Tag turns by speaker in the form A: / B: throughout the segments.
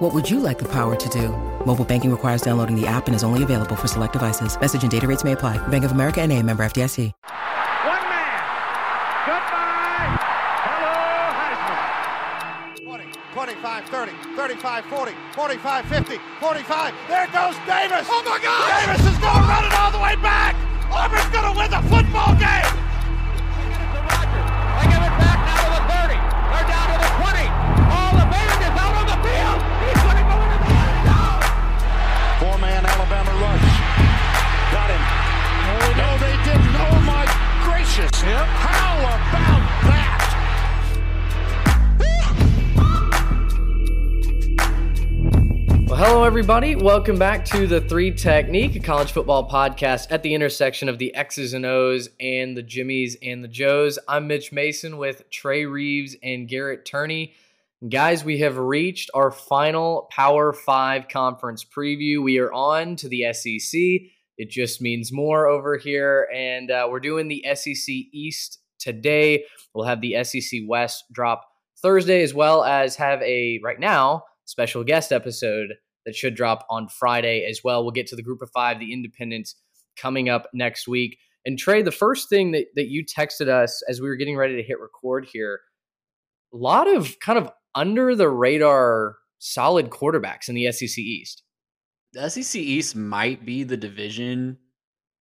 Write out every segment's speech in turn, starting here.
A: What would you like the power to do? Mobile banking requires downloading the app and is only available for select devices. Message and data rates may apply. Bank of America and a member FDIC.
B: One man. Goodbye. Hello, Heisman.
C: 20, 25, 30, 35, 40, 45, 50, 45. There goes Davis. Oh my God! Davis is going to run it all the way back. Auburn's going to win the football game. How about that?
D: Well, hello, everybody. Welcome back to the Three Technique, a college football podcast at the intersection of the X's and O's and the Jimmies and the Joes. I'm Mitch Mason with Trey Reeves and Garrett Turney. Guys, we have reached our final Power Five conference preview. We are on to the SEC. It just means more over here. And uh, we're doing the SEC East today. We'll have the SEC West drop Thursday, as well as have a, right now, special guest episode that should drop on Friday as well. We'll get to the group of five, the independents, coming up next week. And Trey, the first thing that, that you texted us as we were getting ready to hit record here, a lot of kind of under the radar solid quarterbacks in the SEC East.
E: The SEC East might be the division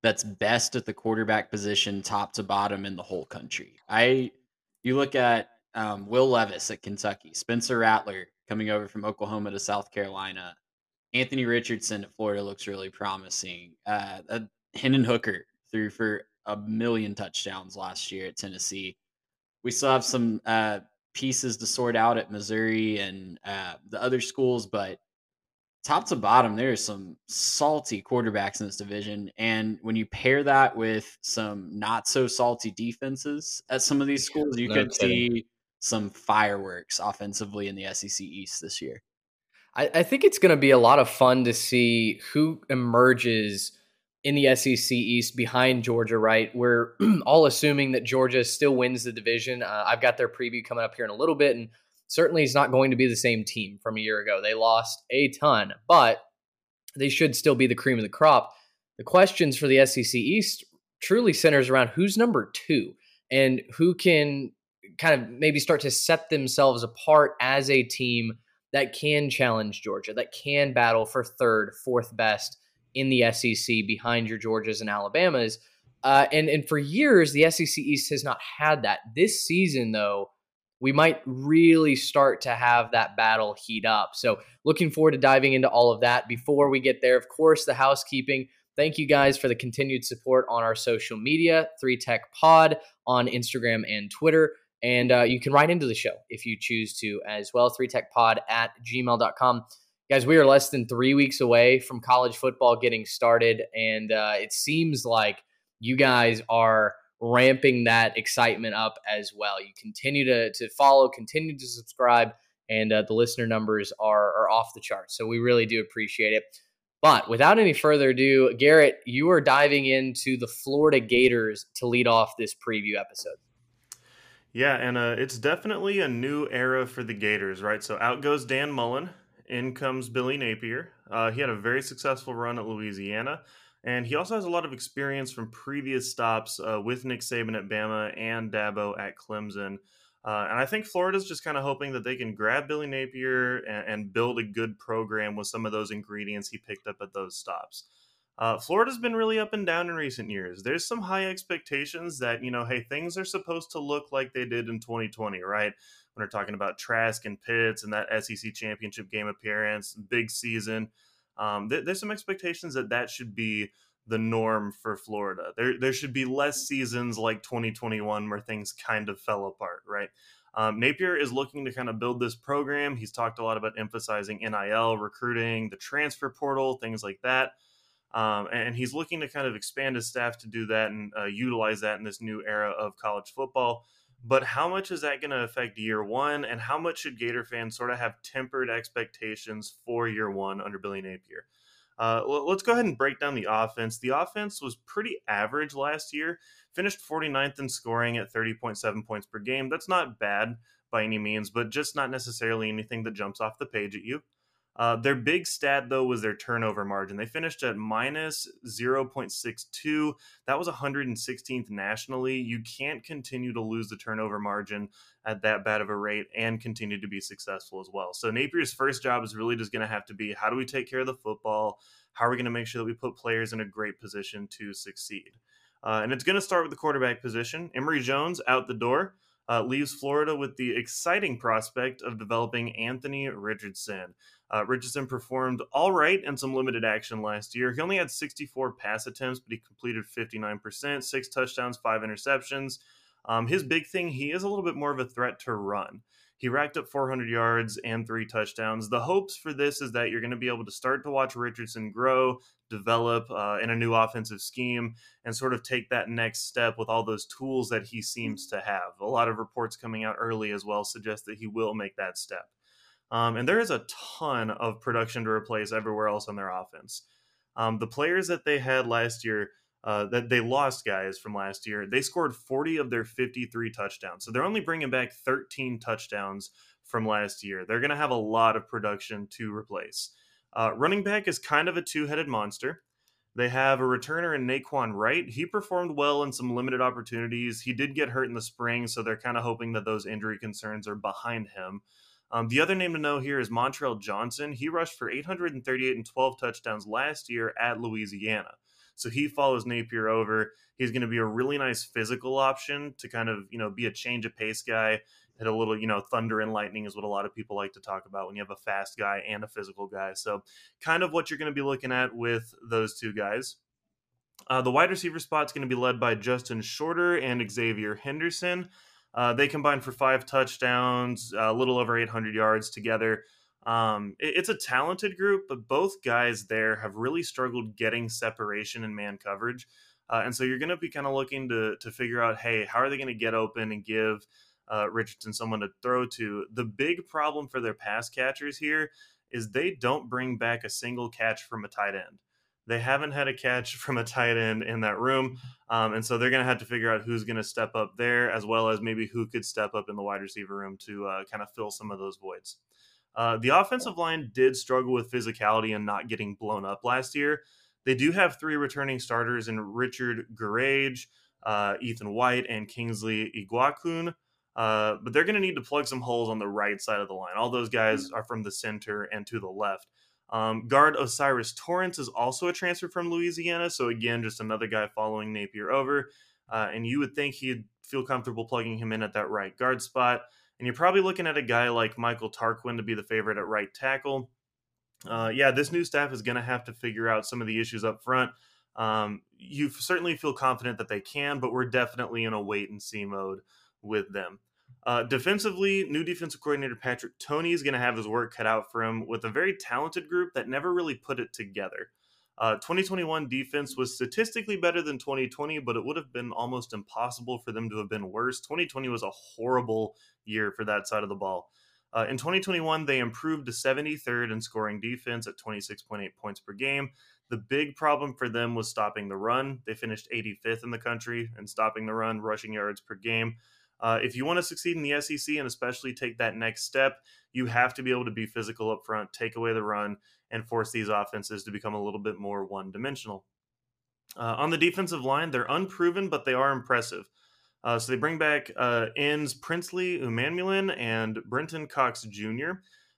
E: that's best at the quarterback position, top to bottom in the whole country. I, you look at um, Will Levis at Kentucky, Spencer Rattler coming over from Oklahoma to South Carolina, Anthony Richardson at Florida looks really promising. Uh, uh, Hooker threw for a million touchdowns last year at Tennessee. We still have some uh, pieces to sort out at Missouri and uh, the other schools, but top to bottom, there are some salty quarterbacks in this division. And when you pair that with some not so salty defenses at some of these schools, you
D: no
E: could
D: kidding.
E: see some fireworks offensively in the SEC East this year.
D: I, I think it's going to be a lot of fun to see who emerges in the SEC East behind Georgia, right? We're all assuming that Georgia still wins the division. Uh, I've got their preview coming up here in a little bit, and certainly it's not going to be the same team from a year ago. They lost a ton, but they should still be the cream of the crop. The questions for the SEC East truly centers around who's number two and who can kind of maybe start to set themselves apart as a team that can challenge Georgia, that can battle for third, fourth best in the SEC behind your Georgias and Alabamas. Uh, and and for years, the SEC East has not had that. This season, though, we might really start to have that battle heat up. So, looking forward to diving into all of that. Before we get there, of course, the housekeeping. Thank you guys for the continued support on our social media, 3 Tech Pod on Instagram and Twitter. And uh, you can write into the show if you choose to as well. 3techpod at gmail.com. Guys, we are less than three weeks away from college football getting started. And uh, it seems like you guys are ramping that excitement up as well. You continue to, to follow, continue to subscribe, and uh, the listener numbers are, are off the charts. So we really do appreciate it. But without any further ado, Garrett, you are diving into the Florida Gators to lead off this preview episode.
F: Yeah, and uh, it's definitely a new era for the Gators, right? So out goes Dan Mullen, in comes Billy Napier. Uh, he had a very successful run at Louisiana, and he also has a lot of experience from previous stops uh, with Nick Saban at Bama and Dabo at Clemson. Uh, and I think Florida's just kind of hoping that they can grab Billy Napier and, and, build a good program with some of those ingredients he picked up at those stops. Uh, Florida's been really up and down in recent years. There's some high expectations that, you know, hey, things are supposed to look like they did in 2020, right? When we're talking about Trask and Pitts and that SEC championship game appearance, big season. Um, th- there's some expectations that that should be the norm for Florida. There, there should be less seasons like 2021 where things kind of fell apart, right? Um, Napier is looking to kind of build this program. He's talked a lot about emphasizing NIL, recruiting, the transfer portal, things like that. Um, and he's looking to kind of expand his staff to do that and uh, utilize that in this new era of college football. But how much is that going to affect year one? And how much should Gator fans sort of have tempered expectations for year one under Billy Napier? Uh, let's go ahead and break down the offense. The offense was pretty average last year, finished 49th in scoring at 30.7 points per game. That's not bad by any means, but just not necessarily anything that jumps off the page at you. Uh, their big stat, though, was their turnover margin. They finished at minus 0.62. That was 116th nationally. You can't continue to lose the turnover margin at that bad of a rate and continue to be successful as well. So Napier's first job is really just going to have to be how do we take care of the football? How are we going to make sure that we put players in a great position to succeed? Uh, and it's going to start with the quarterback position. Emory Jones out the door. Uh, leaves Florida with the exciting prospect of developing Anthony Richardson. Uh, Richardson performed all right in some limited action last year. He only had 64 pass attempts, but he completed 59%, six touchdowns, five interceptions. Um, his big thing, he is a little bit more of a threat to run. He racked up 400 yards and three touchdowns. The hopes for this is that you're going to be able to start to watch Richardson grow, develop uh, in a new offensive scheme, and sort of take that next step with all those tools that he seems to have. A lot of reports coming out early as well suggest that he will make that step. Um, and there is a ton of production to replace everywhere else on their offense. Um, the players that they had last year, uh, that they lost guys from last year, they scored 40 of their 53 touchdowns. So they're only bringing back 13 touchdowns from last year. They're going to have a lot of production to replace. Uh, running back is kind of a two headed monster. They have a returner in Nay'Quan Wright. He performed well in some limited opportunities. He did get hurt in the spring, so they're kind of hoping that those injury concerns are behind him. Um, the other name to know here is Montrell Johnson. He rushed for 838 and 12 touchdowns last year at Louisiana. So he follows Napier over. He's going to be a really nice physical option to kind of, you know, be a change of pace guy, hit a little, you know, thunder and lightning is what a lot of people like to talk about when you have a fast guy and a physical guy. So kind of what you're going to be looking at with those two guys. Uh, the wide receiver spot is going to be led by Justin Shorter and Xavier Henderson. Uh, they combined for five touchdowns, a little over 800 yards together. Um, it, it's a talented group, but both guys there have really struggled getting separation in man coverage. Uh, and so you're going to be kind of looking to to figure out, hey, how are they going to get open and give uh, Richardson someone to throw to? The big problem for their pass catchers here is they don't bring back a single catch from a tight end. They haven't had a catch from a tight end in that room. Um, and so they're going to have to figure out who's going to step up there, as well as maybe who could step up in the wide receiver room to uh, kind of fill some of those voids. Uh, the offensive line did struggle with physicality and not getting blown up last year. They do have three returning starters in Richard Gouraige, uh, Ethan White, and Kingsley Eguakun. Uh, but they're going to need to plug some holes on the right side of the line. All those guys are from the center and to the left. Um, guard O'Cyrus Torrence is also a transfer from Louisiana. So, again, just another guy following Napier over. Uh, and you would think he'd feel comfortable plugging him in at that right guard spot. And you're probably looking at a guy like Michael Tarquin to be the favorite at right tackle. Uh, yeah, this new staff is going to have to figure out some of the issues up front. Um, you certainly feel confident that they can, but we're definitely in a wait and see mode with them. Uh, defensively, new defensive coordinator Patrick Toney is going to have his work cut out for him with a very talented group that never really put it together. Uh, 2021 defense was statistically better than 2020, but it would have been almost impossible for them to have been worse. 2020 was a horrible year for that side of the ball. Uh, in 2021, they improved to 73rd in scoring defense at 26.8 points per game. The big problem for them was stopping the run. They finished 85th in the country in stopping the run, rushing yards per game. Uh, if you want to succeed in the SEC and especially take that next step, you have to be able to be physical up front, take away the run, and force these offenses to become a little bit more one dimensional. Uh, on the defensive line, they're unproven, but they are impressive. Uh, so they bring back uh, ends Princely Umanmielen and Brenton Cox Jr.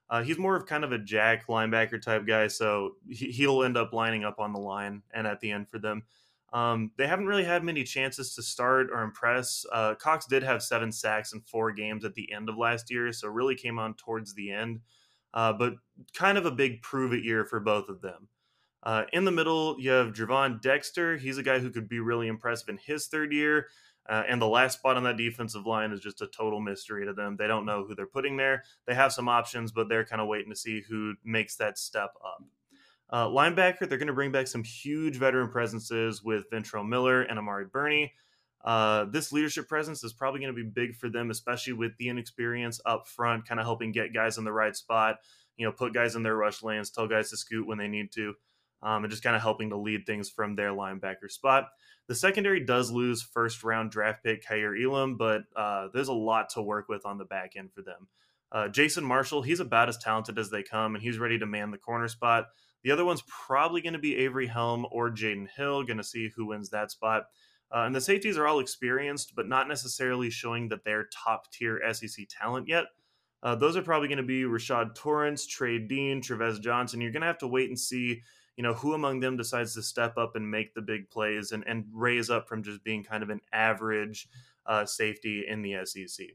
F: Uh, he's more of kind of a jack linebacker type guy, so he, will end up lining up on the line and at the end for them. Um, they haven't really had many chances to start or impress. Uh, Cox did have seven sacks in four games at the end of last year, so really came on towards the end. Uh, but kind of a big prove it year for both of them. Uh, in the middle, you have Gervon Dexter. He's a guy who could be really impressive in his third year. Uh, and the last spot on that defensive line is just a total mystery to them. They don't know who they're putting there. They have some options, but they're kind of waiting to see who makes that step up. Uh, linebacker, they're going to bring back some huge veteran presences with Ventrell Miller and Amari Burney. Uh, this leadership presence is probably going to be big for them, especially with the inexperience up front, kind of helping get guys in the right spot, you know, put guys in their rush lanes, tell guys to scoot when they need to, um, and just kind of helping to lead things from their linebacker spot. The secondary does lose first round draft pick Kaiir Elam, but uh, there's a lot to work with on the back end for them. Uh, Jason Marshall, he's about as talented as they come, and he's ready to man the corner spot. The other one's probably going to be Avery Helm or Jaden Hill. Going to see who wins that spot. Uh, and the safeties are all experienced, but not necessarily showing that they're top tier SEC talent yet. Uh, those are probably going to be Rashad Torrence, Trey Dean, Trevez Johnson. You're going to have to wait and see, you know, who among them decides to step up and make the big plays and, and raise up from just being kind of an average uh, safety in the SEC.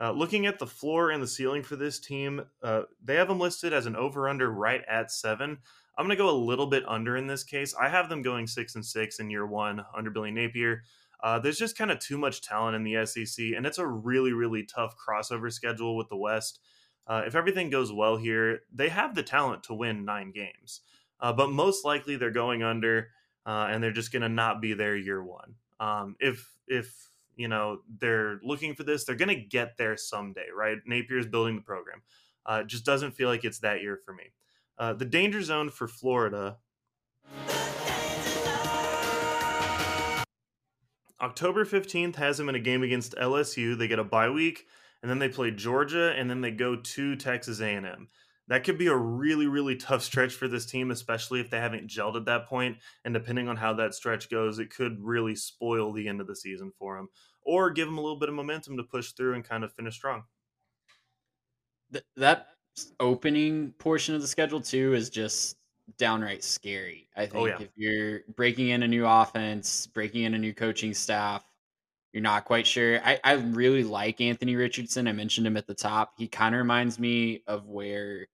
F: Uh, looking at the floor and the ceiling for this team, uh, they have them listed as an over/under right at seven. I'm going to go a little bit under in this case. I have them going six and six in year one under Billy Napier. Uh, there's just kind of too much talent in the SEC, and it's a really, really tough crossover schedule with the West. Uh, if everything goes well here, they have the talent to win nine games, uh, but most likely they're going under, uh, and they're just going to not be there year one. Um, if if you know they're looking for this, they're going to get there someday, right? Napier's building the program. Uh, just doesn't feel like it's that year for me. Uh, the danger zone for Florida. October 15th has them in a game against LSU. They get a bye week, and then they play Georgia, and then they go to Texas A&M. That could be a really, really tough stretch for this team, especially if they haven't gelled at that point. And depending on how that stretch goes, it could really spoil the end of the season for them, or give them a little bit of momentum to push through and kind of finish strong.
E: that opening portion of the schedule too is just downright scary. I oh, think oh, yeah. if you're breaking in a new offense, breaking in a new coaching staff, you're not quite sure. I, I really like Anthony Richardson. I mentioned him at the top. He kind of reminds me of where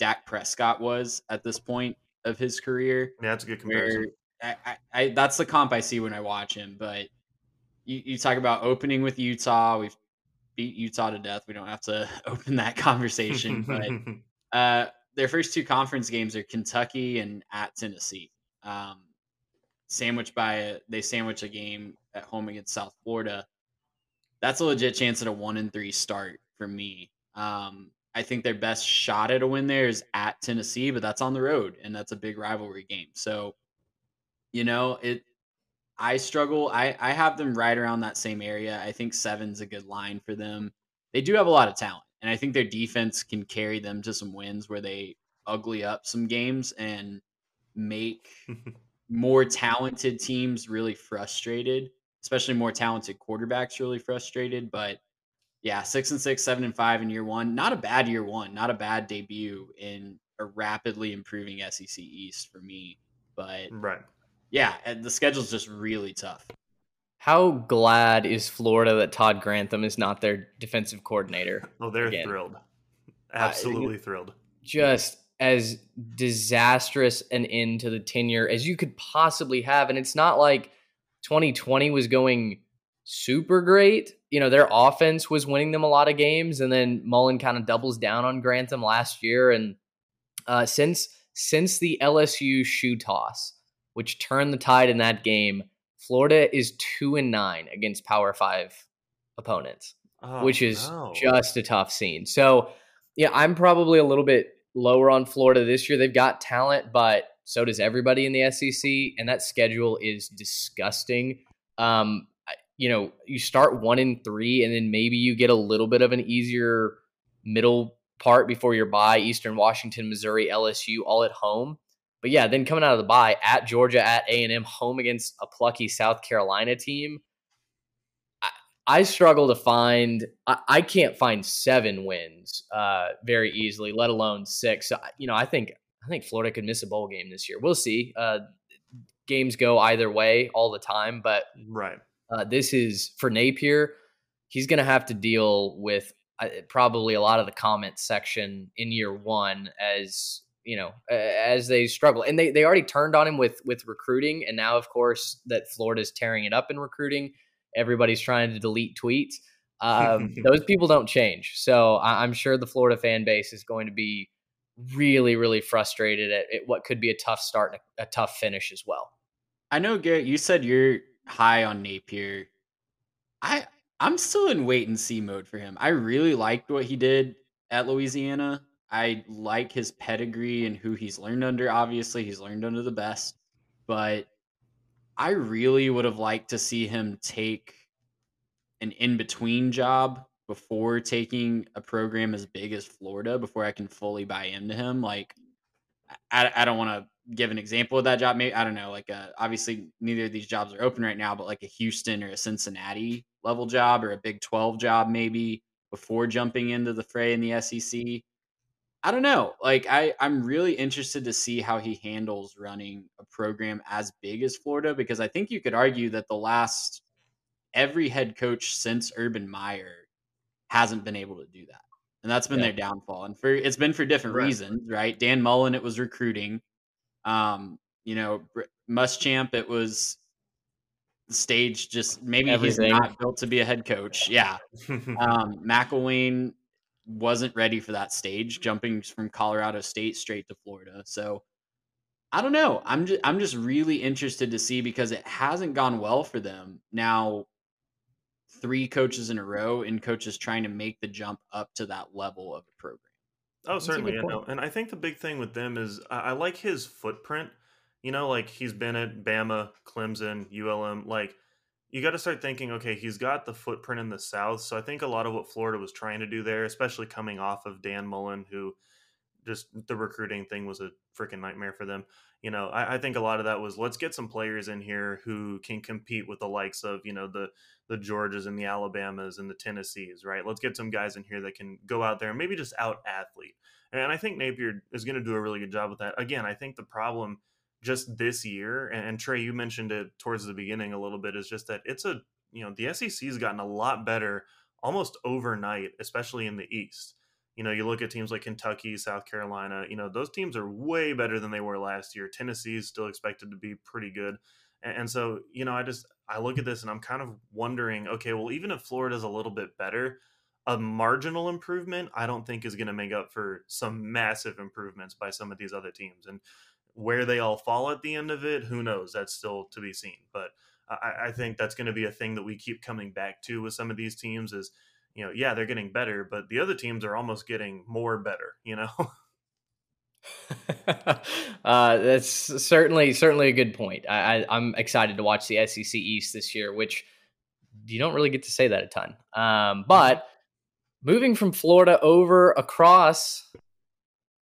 E: Dak Prescott was at this point of his career.
F: Yeah, that's a good comparison.
E: I, I, I, that's the comp I see when I watch him. But you, you talk about opening with Utah. We've beat Utah to death. We don't have to open that conversation, but uh, their first two conference games are Kentucky and at Tennessee. Um, sandwiched by a, they sandwich a game at home against South Florida. That's a legit chance at a one and three start for me. Um, I think their best shot at a win there is at Tennessee, but that's on the road and that's a big rivalry game. So, you know, it I struggle. I, I have them right around that same area. I think seven's a good line for them. They do have a lot of talent, and I think their defense can carry them to some wins where they ugly up some games and make more talented teams really frustrated, especially more talented quarterbacks really frustrated. But yeah, six and six, seven and five in year one. Not a bad year one, not a bad debut in a rapidly improving SEC East for me. But
F: right
E: yeah, the schedule's just really tough.
D: How glad is Florida that Todd Grantham is not their defensive coordinator?
F: Oh, they're again? thrilled. Absolutely uh, thrilled.
D: Just as disastrous an end to the tenure as you could possibly have. And it's not like 2020 was going super great. You know, their offense was winning them a lot of games, and then Mullen kind of doubles down on Grantham last year. And uh, since since the LSU shoe toss, which turned the tide in that game. Florida is two and nine against Power Five opponents, oh, which is no. just a tough scene. So, yeah, I'm probably a little bit lower on Florida this year. They've got talent, but so does everybody in the SEC, and that schedule is disgusting. Um, you know, you start one in three, and then maybe you get a little bit of an easier middle part before your bye. Eastern Washington, Missouri, LSU, all at home. But yeah, then coming out of the bye at Georgia, at A and M, home against a plucky South Carolina team, I, I struggle to find. I, I, can't find seven wins uh, very easily, let alone six. So, you know, I think I think Florida could miss a bowl game this year. We'll see. Uh, games go either way all the time, but
F: right.
D: Uh, this is for Napier. He's going to have to deal with uh, probably a lot of the comment section in year one as you know, as they struggle. And they, they already turned on him with with recruiting, and now of course that Florida's tearing it up in recruiting. Everybody's trying to delete tweets. Um, those people don't change. So I, am sure the Florida fan base is going to be really, really frustrated at, at what could be a tough start and a, a tough finish as well.
E: I know, Garrett. You said you're high on Napier. I I'm still in wait and see mode for him. I really liked what he did at Louisiana. I like his pedigree and who he's learned under. Obviously, he's learned under the best, but I really would have liked to see him take an in between job before taking a program as big as Florida before I can fully buy into him. Like, I, I don't want to give an example of that job. Maybe I don't know. Like, uh, obviously, neither of these jobs are open right now, but like a Houston or a Cincinnati level job or a Big Twelve job, maybe before jumping into the fray in the SEC. I don't know. Like I, I'm really interested to see how he handles running a program as big as Florida because I think you could argue that the last every head coach since Urban Meyer hasn't been able to do that. And that's been yeah. their downfall. And for it's been for different right. reasons, right? Dan Mullen, it was recruiting. Um, you know, Muschamp, it was stage just maybe Everything. he's not built to be a head coach. Yeah. um, McElwain wasn't ready for that stage, jumping from Colorado State straight to Florida. So I don't know. I'm just I'm just really interested to see because it hasn't gone well for them. Now three coaches in a row and coaches trying to make the jump up to that level of a program.
F: Oh, That's certainly. Yeah, no. And I think the big thing with them is I, I like his footprint. You know, like he's been at Bama, Clemson, ULM. Like you got to start thinking, okay, he's got the footprint in the South. So I think a lot of what Florida was trying to do there, especially coming off of Dan Mullen, who just the recruiting thing was a freaking nightmare for them. You know, I, I, think a lot of that was let's get some players in here who can compete with the likes of you know the the Georgias and the Alabamas and the Tennessees, right? Let's get some guys in here that can go out there and maybe just out athlete. And I think Napier is going to do a really good job with that. Again, I think the problem just this year, and, and Trey, you mentioned it towards the beginning a little bit, is just that it's a you know the SEC has gotten a lot better almost overnight, especially in the East. You know, you look at teams like Kentucky, South Carolina. You know, those teams are way better than they were last year. Tennessee is still expected to be pretty good, and, and so you know, I just I look at this and I'm kind of wondering, okay, well, even if Florida's a little bit better, a marginal improvement, I don't think is going to make up for some massive improvements by some of these other teams. And where they all fall at the end of it, who knows? That's still to be seen. But I, I think that's going to be a thing that we keep coming back to with some of these teams is, you know, yeah, they're getting better, but the other teams are almost getting more better, you know?
D: uh, that's certainly certainly a good point. I, I, am excited to watch the SEC East this year, which you don't really get to say that a ton. Um, but moving from Florida over across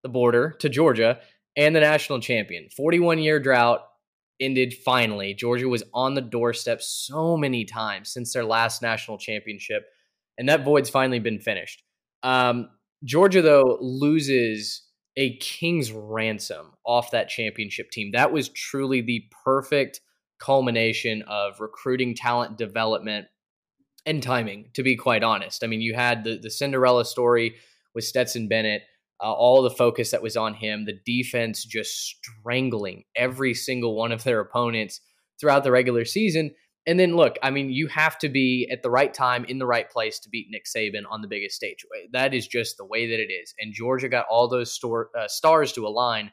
D: the border to Georgia, and the national champion. 41 year drought ended finally. Georgia was on the doorstep so many times since their last national championship, and that void's finally been finished. Um, Georgia, though, loses a king's ransom off that championship team. That was truly the perfect culmination of recruiting, talent development, and timing, to be quite honest. I mean, you had the, the Cinderella story with Stetson Bennett uh, all the focus that was on him, the defense just strangling every single one of their opponents throughout the regular season. And then look, I mean, you have to be at the right time in the right place to beat Nick Saban on the biggest stage. That is just the way that it is. And Georgia got all those store, uh, stars to align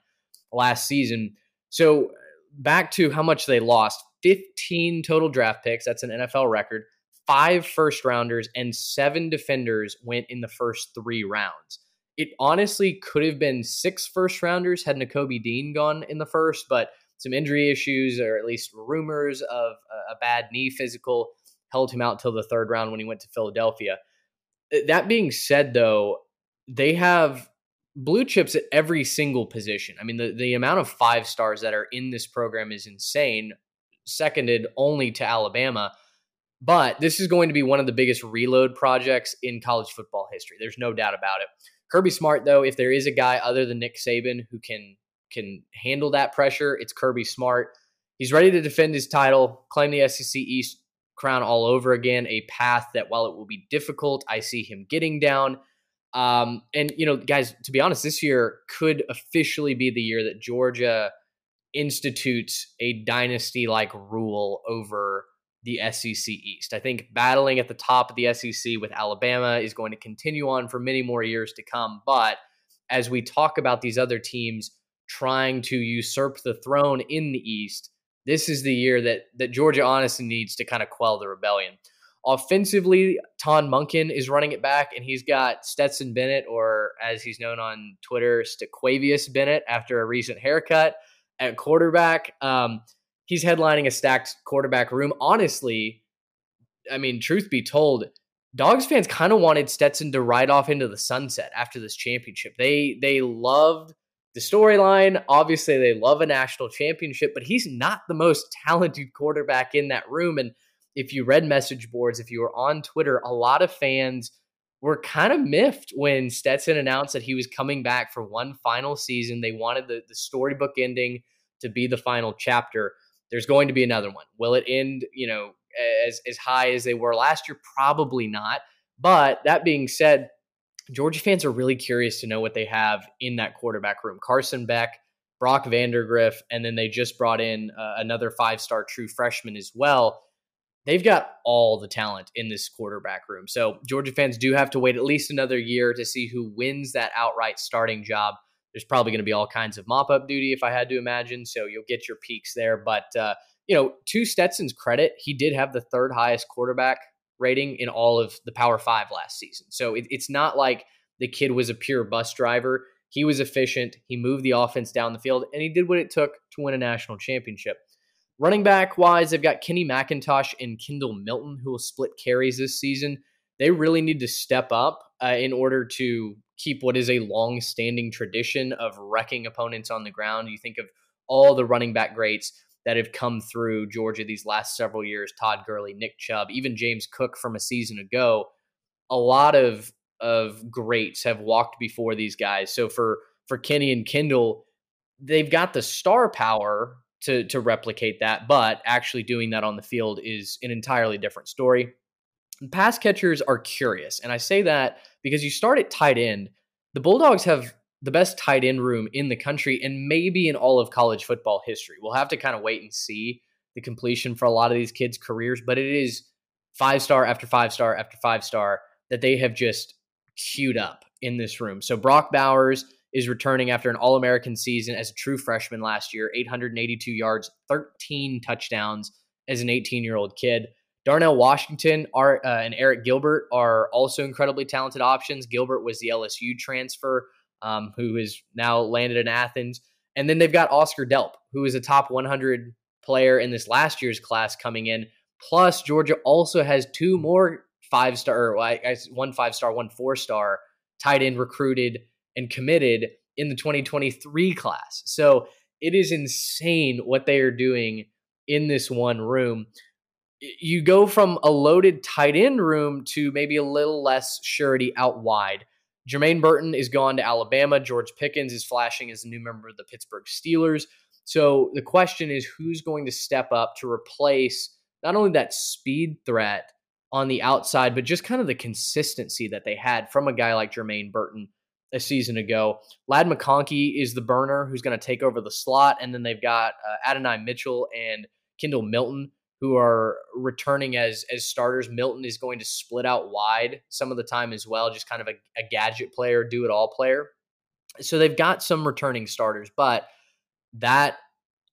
D: last season. So back to how much they lost 15 total draft picks. That's an NFL record. Five first rounders and seven defenders went in the first three rounds it honestly could have been six first rounders had Nakobe Dean gone in the first, but some injury issues or at least rumors of a bad knee physical held him out till the third round when he went to Philadelphia. Uh, that being said, though, they have blue chips at every single position. I mean, the, the amount of five stars that are in this program is insane, seconded only to Alabama. But this is going to be one of the biggest reload projects in college football history. There's no doubt about it. Kirby Smart, though, if there is a guy other than Nick Saban who can can handle that pressure, it's Kirby Smart. He's ready to defend his title, claim the SEC East crown all over again. A path that, while it will be difficult, I see him getting down. Um, and you know, guys, to be honest, this year could officially be the year that Georgia institutes a dynasty-like rule over the SEC East. I think battling at the top of the SEC with Alabama is going to continue on for many more years to come. But as we talk about these other teams trying to usurp the throne in the East, this is the year that that Georgia honestly needs to kind of quell the rebellion. Offensively, Todd Monken is running it back, and he's got Stetson Bennett, or as he's known on Twitter, Stequavius Bennett, after a recent haircut at quarterback. Um, he's headlining a stacked quarterback room. Honestly, I mean, truth be told, Dogs fans kind of wanted Stetson to ride off into the sunset after this championship. They they loved the storyline. Obviously, they love a national championship, but he's not the most talented quarterback in that room. And if you read message boards, if you were on Twitter, a lot of fans were kind of miffed when Stetson announced that he was coming back for one final season. They wanted the, the storybook ending to be the final chapter. There's going to be another one. Will it end, you know, as as high as they were last year? Probably not. But that being said, Georgia fans are really curious to know what they have in that quarterback room. Carson Beck, Brock Vandagriff, and then they just brought in uh, another five star true freshman as well. They've got all the talent in this quarterback room. So Georgia fans do have to wait at least another year to see who wins that outright starting job. There's probably going to be all kinds of mop up duty if I had to imagine. So you'll get your peaks there. But uh, you know, to Stetson's credit, he did have the third highest quarterback rating in all of the Power Five last season. So it, it's not like the kid was a pure bus driver. He was efficient. He moved the offense down the field, and he did what it took to win a national championship. Running back wise, they've got Kenny McIntosh and Kendall Milton, who will split carries this season. They really need to step up uh, in order to keep what is a long standing tradition of wrecking opponents on the ground. You think of all the running back greats that have come through Georgia these last several years Todd Gurley, Nick Chubb, even James Cook from a season ago. A lot of of greats have walked before these guys. So for for Kenny and Kendall, they've got the star power to to replicate that, but actually doing that on the field is an entirely different story. Pass catchers are curious, and I say that because you start at tight end. The Bulldogs have the best tight end room in the country and maybe in all of college football history. We'll have to kind of wait and see the completion for a lot of these kids' careers, but it is five star after five star after five star that they have just queued up in this room. So Brock Bowers is returning after an All American season as a true freshman last year, 882 yards, 13 touchdowns as an 18 year old kid. Darnell Washington are, uh, and Arik Gilbert are also incredibly talented options. Gilbert was the LSU transfer um, who is now landed in Athens. And then they've got Oscar Delp, who is a top 100 player in this last year's class coming in. Plus, Georgia also has two more five star, one five star, one four star tight end recruited and committed in the 2023 class. So it is insane what they are doing in this one room. You go from a loaded tight end room to maybe a little less surety out wide. Jermaine Burton is gone to Alabama. George Pickens is flashing as a new member of the Pittsburgh Steelers. So the question is who's going to step up to replace not only that speed threat on the outside, but just kind of the consistency that they had from a guy like Jermaine Burton a season ago. Ladd McConkey is the burner who's going to take over the slot. And then they've got uh, Adonai Mitchell and Kendall Milton who are returning as as starters. Milton is going to split out wide some of the time as well, just kind of a, a gadget player, do it all player. So they've got some returning starters, but that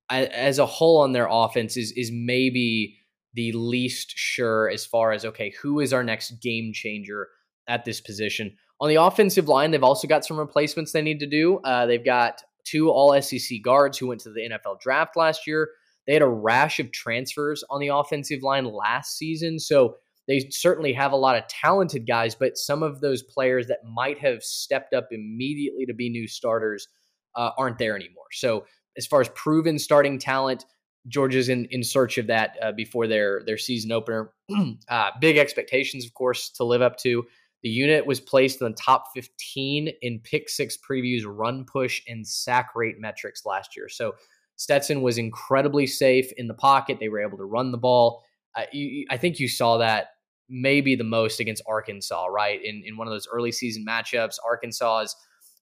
D: as a whole on their offense is is maybe the least sure as far as okay, who is our next game changer at this position. On the offensive line, they've also got some replacements they need to do. Uh, they've got two All SEC guards who went to the NFL draft last year. They had a rash of transfers on the offensive line last season. So they certainly have a lot of talented guys, but some of those players that might have stepped up immediately to be new starters uh, aren't there anymore. So as far as proven starting talent, Georgia's in, in search of that uh, before their their season opener. uh, big expectations, of course, to live up to. The unit was placed in the top 15 in pick six previews, run push, and sack rate metrics last year. So Stetson was incredibly safe in the pocket. They were able to run the ball. Uh, you, I think you saw that maybe the most against Arkansas, right? In in one of those early season matchups, Arkansas is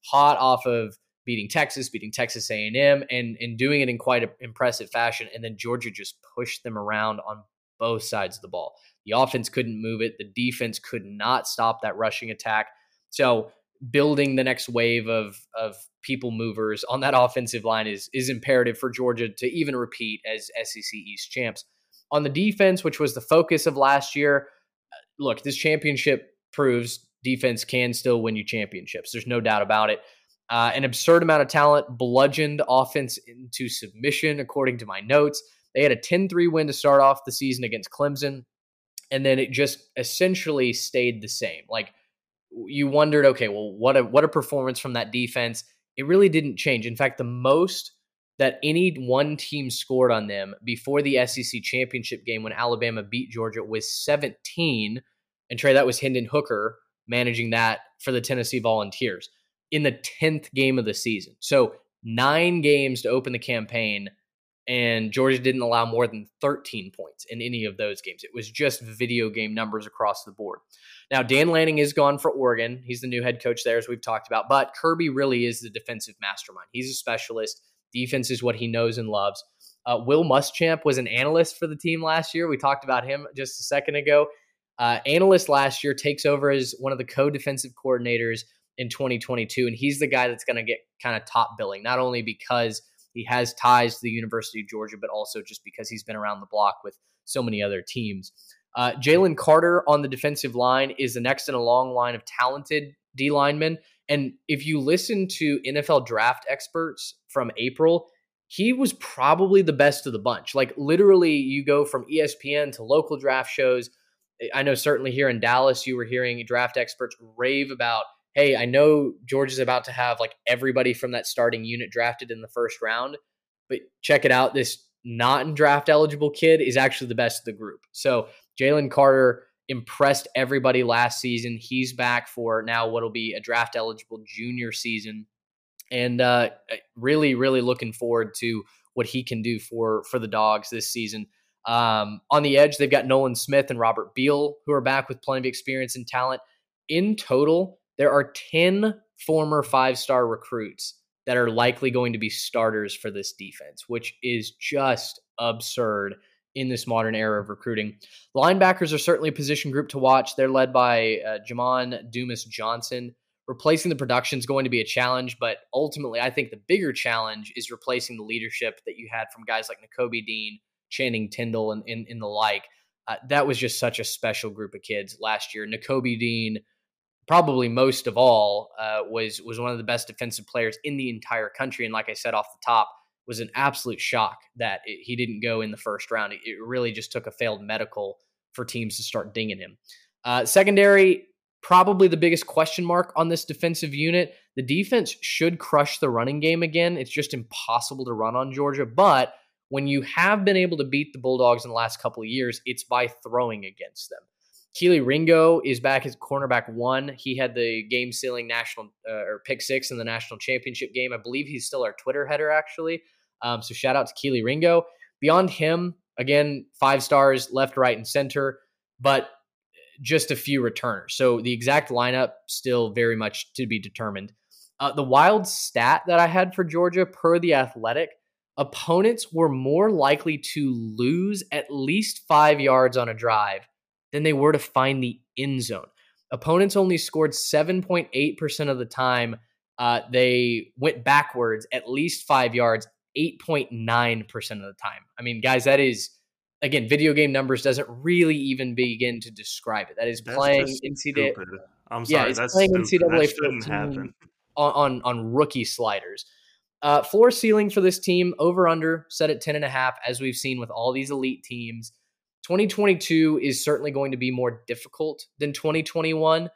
D: hot off of beating Texas, beating Texas A&M, and and doing it in quite an impressive fashion. And then Georgia just pushed them around on both sides of the ball. The offense couldn't move it. The defense could not stop that rushing attack. So building the next wave of of people movers on that offensive line is is imperative for Georgia to even repeat as SEC East champs. On the defense, which was the focus of last year, uh, look, this championship proves defense can still win you championships. There's no doubt about it. Uh, an absurd amount of talent bludgeoned offense into submission, according to my notes. They had a 10 3 win to start off the season against Clemson, and then it just essentially stayed the same. Like, you wondered, okay, well, what a what a performance from that defense. It really didn't change. In fact, the most that any one team scored on them before the SEC championship game when Alabama beat Georgia was 17. And Trey, that was Hendon Hooker managing that for the Tennessee Volunteers in the 10th game of the season. So nine games to open the campaign, and Georgia didn't allow more than 13 points in any of those games. It was just video game numbers across the board. Now, Dan Lanning is gone for Oregon. He's the new head coach there, as we've talked about. But Kirby really is the defensive mastermind. He's a specialist. Defense is what he knows and loves. Uh, Will Muschamp was an analyst for the team last year. We talked about him just a second ago. Uh, analyst last year takes over as one of the co-defensive coordinators in 2022, and he's the guy that's going to get kind of top billing, not only because he has ties to the University of Georgia, but also just because he's been around the block with so many other teams. Uh, Jalen Carter on the defensive line is the next in a long line of talented D linemen. And if you listen to NFL draft experts from April, he was probably the best of the bunch. Like literally, you go from ESPN to local draft shows. I know certainly here in Dallas, you were hearing draft experts rave about, hey, I know George is about to have like everybody from that starting unit drafted in the first round, but check it out. This not in draft eligible kid is actually the best of the group. So Jalen Carter impressed everybody last season. He's back for now what'll be a draft eligible junior season, and uh, really, really looking forward to what he can do for for the Dogs this season. Um, on the edge, they've got Nolan Smith and Robert Beal, who are back with plenty of experience and talent. In total, there are 10 former five star recruits that are likely going to be starters for this defense, which is just absurd in this modern era of recruiting. Linebackers are certainly a position group to watch. They're led by uh, Jamon Dumas Johnson. Replacing the production is going to be a challenge, but ultimately, I think the bigger challenge is replacing the leadership that you had from guys like Nakobe Dean, Channing Tindall, and, and, and the like. Uh, that was just such a special group of kids last year. Nakobe Dean, probably most of all, uh, was was one of the best defensive players in the entire country. And like I said off the top, was an absolute shock that it, he didn't go in the first round. It, it, really just took a failed medical for teams to start dinging him. Uh, secondary, probably the biggest question mark on this defensive unit. The defense should crush the running game again. It's just impossible to run on Georgia. But when you have been able to beat the Bulldogs in the last couple of years, it's by throwing against them. Kelee Ringo is back as cornerback one. He had the game sealing national uh, or pick six in the national championship game. I believe he's still our Twitter header, actually. Um, so shout out to Kelee Ringo. Beyond him, again, five stars left, right, and center, but just a few returners. So the exact lineup still very much to be determined. Uh, the wild stat that I had for Georgia per the athletic, opponents were more likely to lose at least five yards on a drive than they were to find the end zone. Opponents only scored 7.8% of the time. Uh, they went backwards at least five yards 8.9% of the time. I mean, guys, that is again, video game numbers doesn't really even begin to describe it. That is
F: That's
D: playing NCAA.
F: I'm sorry,
D: yeah, it's
F: that's
D: playing
F: stupid.
D: NCAA
F: that shouldn't
D: 14
F: happen.
D: on, on on rookie sliders. Uh, floor ceiling for this team over under set at 10 and a half as we've seen with all these elite teams 2022 is certainly going to be more difficult than 2021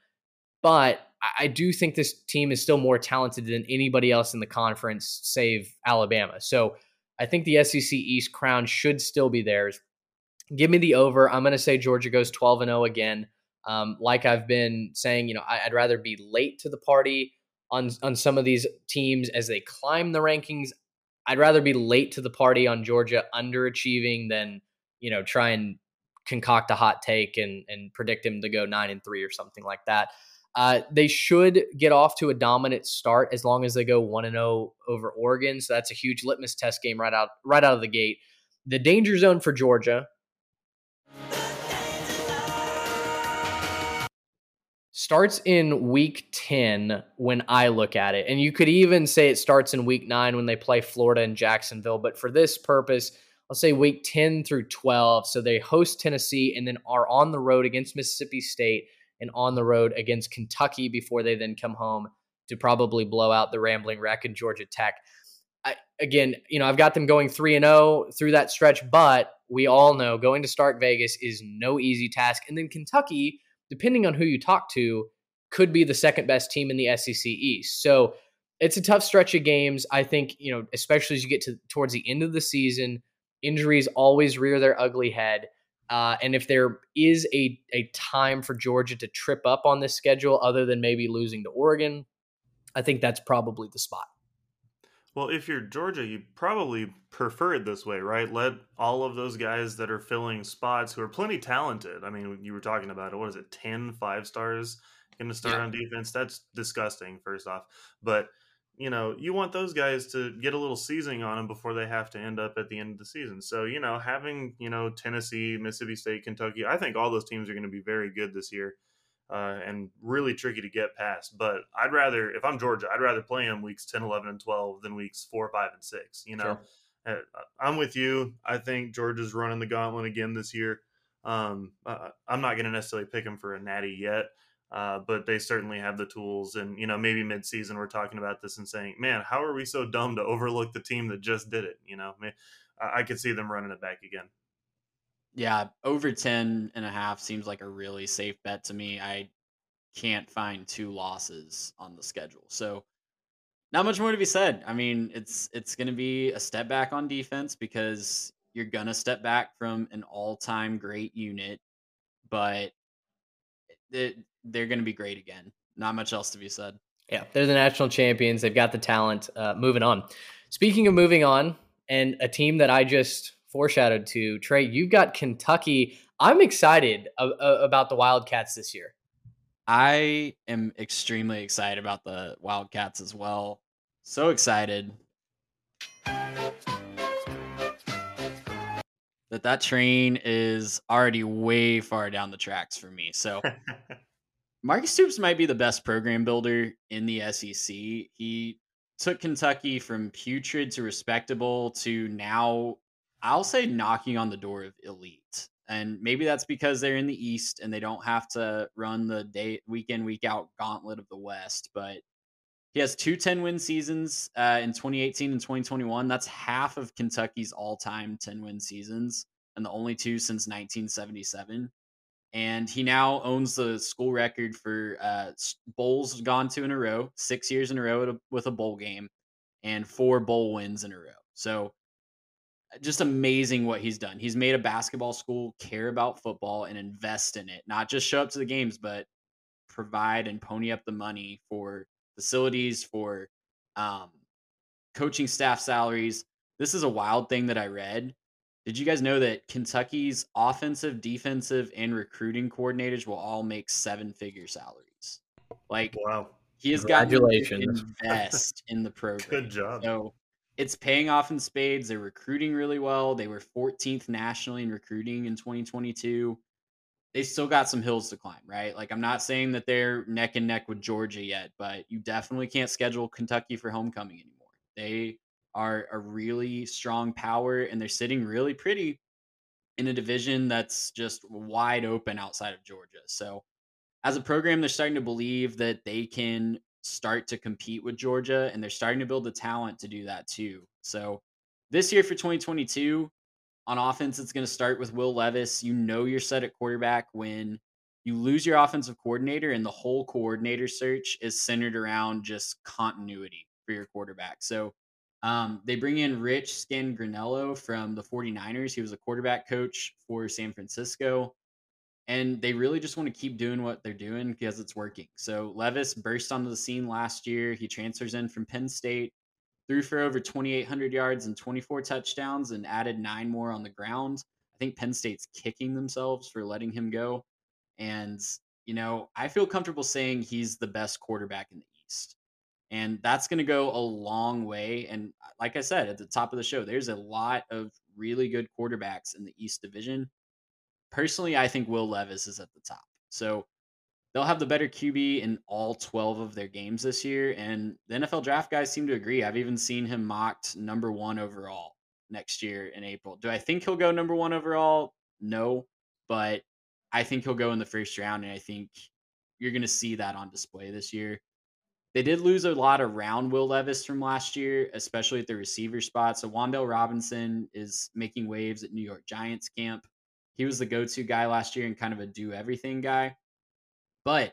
D: but I do think this team is still more talented than anybody else in the conference, save Alabama. So I think the SEC East crown should still be theirs. Give me the over. I'm going to say Georgia goes 12 and 0 again. Um, like I've been saying, you know, I, would rather be late to the party on on some of these teams as they climb the rankings. I'd rather be late to the party on Georgia underachieving than you know try and concoct a hot take and and predict him to go nine and three or something like that. Uh, they should get off to a dominant start as long as they go one and zero oh over Oregon. So that's a huge litmus test game right out right out of the gate. The danger zone for Georgia. starts in week 10 when I look at it. And you could even say it starts in week 9 when they play Florida and Jacksonville, but for this purpose, I'll say week 10 through 12. So they host Tennessee and then are on the road against Mississippi State and on the road against Kentucky before they then come home to probably blow out the Rambling Wreck and Georgia Tech. I, again, you know, I've got them going 3 and 0 through that stretch, but we all know going to Stark Vegas is no easy task. And then Kentucky, depending on who you talk to, could be the second best team in the SEC East. So it's a tough stretch of games. I think, you know, especially as you get to towards the end of the season, Injuries always rear their ugly head. Uh, and if there is a, a time for Georgia to trip up on this schedule, other than maybe losing to Oregon, I think that's probably the spot.
F: Well, if you're Georgia, you probably prefer it this way, right? Let all of those guys that are filling spots who are plenty talented. I mean, you were talking about it. What is it? 10 five stars going to start yeah. on defense? That's disgusting, first off. But you know, you want those guys to get a little seasoning on them before they have to end up at the end of the season. So, you know, having, you know, Tennessee, Mississippi State, Kentucky, I think all those teams are going to be very good this year uh, and really tricky to get past. But I'd rather, if I'm Georgia, I'd rather play them weeks 10, 11, and 12 than weeks 4, 5, and 6. You know, sure. Uh, I'm with you. I think Georgia's running the gauntlet again this year. Um, uh, I'm not going to necessarily pick them for a natty yet. Uh, but they certainly have the tools. And, you know, maybe midseason we're talking about this and saying, man, how are we so dumb to overlook the team that just did it? You know, I, I could see them running it back again.
E: Yeah, over 10 and a half seems like a really safe bet to me. I can't find two losses on the schedule. So, not much more to be said. I mean, it's it's going to be a step back on defense because you're going to step back from an all-time great unit, but it, they're going to be great again. Not much else to be said.
D: Yeah, they're the national champions. They've got the talent. Uh, moving on. Speaking of moving on, and a team that I just foreshadowed to Trey, you've got Kentucky. I'm excited about the Wildcats this year.
E: I am extremely excited about the Wildcats as well. So excited that that train is already way far down the tracks for me. So Mark Stoops might be the best program builder in the SEC. He took Kentucky from putrid to respectable to now, I'll say, knocking on the door of elite. And maybe that's because they're in the East and they don't have to run the day week in week out gauntlet of the West. But he has two 10 win seasons uh, in 2018 and 2021. That's half of Kentucky's all time 10 win seasons and the only two since 1977 and he now owns the school record for uh, bowls gone to in a row, six years in a row with a bowl game, and four bowl wins in a row. So, uh, just amazing what he's done. He's made a basketball school care about football and invest in it, not just show up to the games, but provide and pony up the money for facilities, for um, coaching staff salaries. This is a wild thing that I read did you guys know that Kentucky's offensive, defensive, and recruiting coordinators will all make seven figure salaries? Like,
F: wow.
E: He has got to invest in the program.
F: Good job.
E: So it's paying off in spades. They're recruiting really well. They were 14th nationally in recruiting in 2022. They still got some hills to climb, right? Like, I'm not saying that they're neck and neck with Georgia yet, but you definitely can't schedule Kentucky for homecoming anymore. They are a really strong power and they're sitting really pretty in a division that's just wide open outside of Georgia. So, as a program, they're starting to believe that they can start to compete with Georgia and they're starting to build the talent to do that too. So, this year for 2022, on offense, it's going to start with Will Levis. You know you're set at quarterback when you lose your offensive coordinator, and the whole coordinator search is centered around just continuity for your quarterback. So, um, they bring in Rich Scangarello from the 49ers. He was a quarterback coach for San Francisco. And they really just want to keep doing what they're doing because it's working. So Levis burst onto the scene last year. He transfers in from Penn State, threw for over 2,800 yards and 24 touchdowns, and added nine more on the ground. I think Penn State's kicking themselves for letting him go. And, you know, I feel comfortable saying he's the best quarterback in the East. And that's going to go a long way. And uh, like I said at the top of the show, there's a lot of really good quarterbacks in the East Division. Personally, I think Will Levis is at the top. So they'll have the better QB in all 12 of their games this year. And the NFL draft guys seem to agree. I've even seen him mocked number one overall next year in April. Do I think he'll go number one overall? No, but I think he'll go in the first round. And I think you're going to see that on display this year. They did lose a lot around Will Levis from last year, especially at the receiver spot. So Wan'Dale Robinson is making waves at New York Giants camp. He was the go to guy last year and kind of a do everything guy. But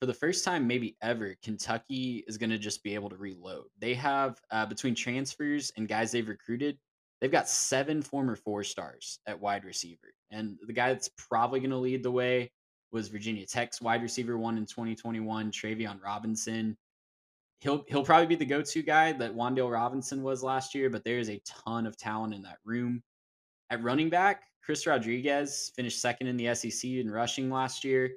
E: for the first time, maybe ever, Kentucky is going to just be able to reload. They have, uh, between transfers and guys they've recruited, they've got seven former four stars at wide receiver. And the guy that's probably going to lead the way was Virginia Tech's wide receiver one in 2021, Tayvion Robinson. He'll he'll probably be the go-to guy that Wan'Dale Robinson was last year, but there is a ton of talent in that room. At running back, Chris Rodriguez finished second in the SEC in rushing last year.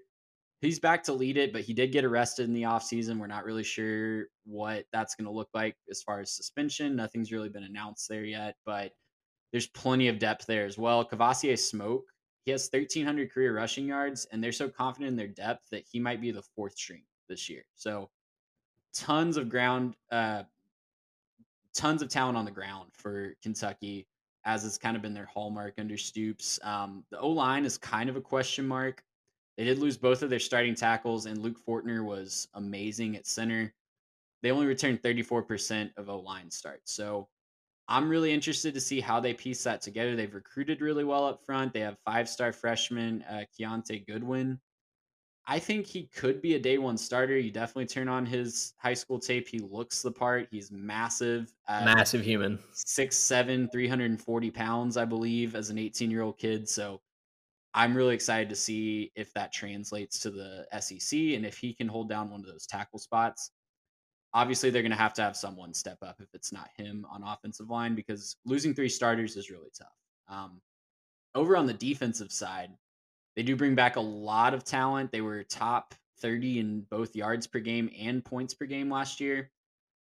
E: He's back to lead it, but he did get arrested in the offseason. We're not really sure what that's going to look like as far as suspension. Nothing's really been announced there yet, but there's plenty of depth there as well. Kavosiey Smoke he has 1,300 career rushing yards, and they're so confident in their depth that he might be the fourth string this year. So, tons of ground, uh, tons of talent on the ground for Kentucky, as has kind of been their hallmark under Stoops. Um, the O line is kind of a question mark. They did lose both of their starting tackles, and Luke Fortner was amazing at center. They only returned 34% of O line starts. So, I'm really interested to see how they piece that together. They've recruited really well up front. They have five star freshman uh, Kiyaunta Goodwin. I think he could be a day one starter. You definitely turn on his high school tape. He looks the part. He's massive.
D: Uh, massive human.
E: Six, seven, 340 pounds, I believe, as an 18 year old kid. So I'm really excited to see if that translates to the SEC and if he can hold down one of those tackle spots obviously they're going to have to have someone step up if it's not him on offensive line because losing three starters is really tough. Um, over on the defensive side, they do bring back a lot of talent. They were top 30 in both yards per game and points per game last year.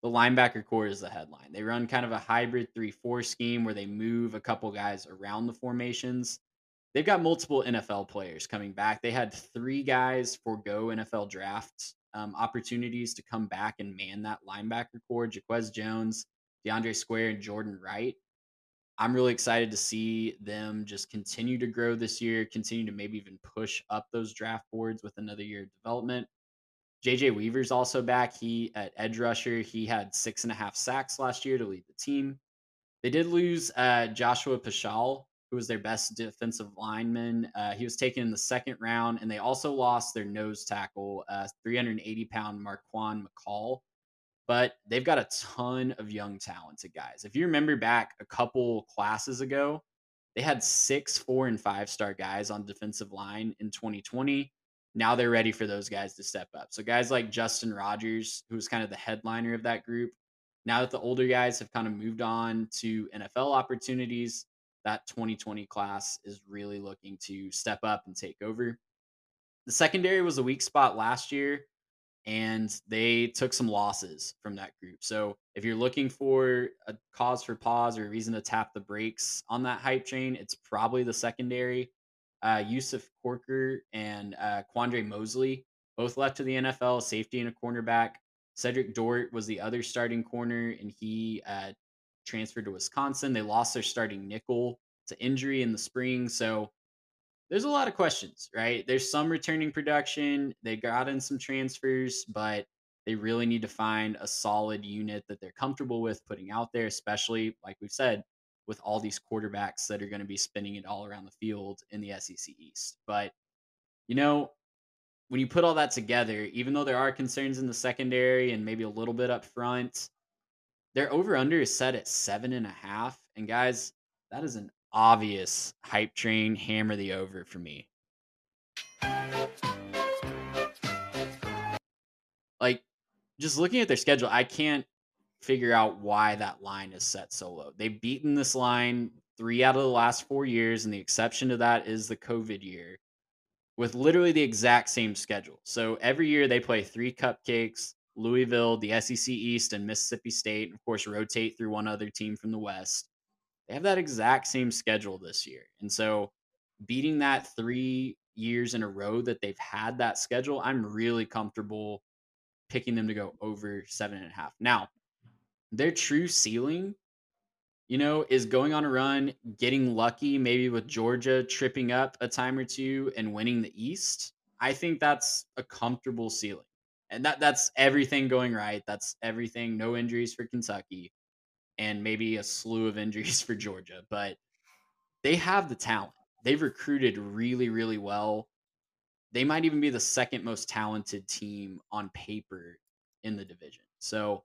E: The linebacker core is the headline. They run kind of a hybrid 3 4 scheme where they move a couple guys around the formations. They've got multiple NFL players coming back. They had three guys forego NFL drafts um, opportunities to come back and man that linebacker core. Jacquez Jones, DeAndre Square, and Jordan Wright. I'm really excited to see them just continue to grow this year, continue to maybe even push up those draft boards with another year of development. JJ Weaver's also back. He at edge rusher, he had six and a half sacks last year to lead the team. They did lose uh, Joshua Paschal, who was their best defensive lineman. Uh, he was taken in the second round, and they also lost their nose tackle, uh, 380 pound Marquan McCall. But they've got a ton of young, talented guys. If you remember back a couple classes ago, they had six, four, and five star guys on defensive line in 2020. Now they're ready for those guys to step up. So, guys like Justin Rogers, who was kind of the headliner of that group, now that the older guys have kind of moved on to NFL opportunities, that 2020 class is really looking to step up and take over. The secondary was a weak spot last year, and they took some losses from that group. So if you're looking for a cause for pause or a reason to tap the brakes on that hype train, it's probably the secondary. Uh, Yusuf Corker and uh, Quandre Mosley both left to the NFL, safety and a cornerback. Cedric Dort was the other starting corner, and he uh, transferred to Wisconsin. They lost their starting nickel to injury in the spring. So there's a lot of questions, right? There's some returning production. They got in some transfers, but they really need to find a solid unit that they're comfortable with putting out there, especially, like we've said, with all these quarterbacks that are going to be spinning it all around the field in the SEC East. But, you know, when you put all that together, even though there are concerns in the secondary and maybe a little bit up front, their over under is set at seven and a half. And guys, that is an obvious hype train hammer the over for me. Like, just looking at their schedule, I can't figure out why that line is set so low. They've beaten this line three out of the last four years, and the exception to that is the COVID year with literally the exact same schedule. So every year they play three cupcakes, Louisville, the SEC East, and Mississippi State, of course, rotate through one other team from the West. They have that exact same schedule this year. And so beating that three years in a row that they've had that schedule, I'm really comfortable picking them to go over seven and a half. Now, their true ceiling, you know, is going on a run, getting lucky, maybe with Georgia tripping up a time or two and winning the East. I think that's a comfortable ceiling. And that that's everything going right. That's everything. No injuries for Kentucky and maybe a slew of injuries for Georgia, but they have the talent. They've recruited really, really well. They might even be the second most talented team on paper in the division. So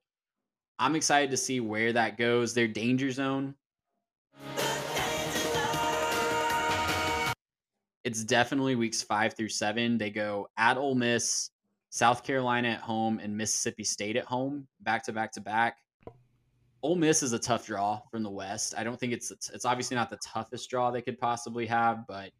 E: I'm excited to see where that goes. Their danger zone. It's definitely weeks five through seven. They go at Ole Miss, South Carolina at home, and Mississippi State at home, back to back to back. Ole Miss is a tough draw from the West. I don't think it's it's obviously not the toughest draw they could possibly have, but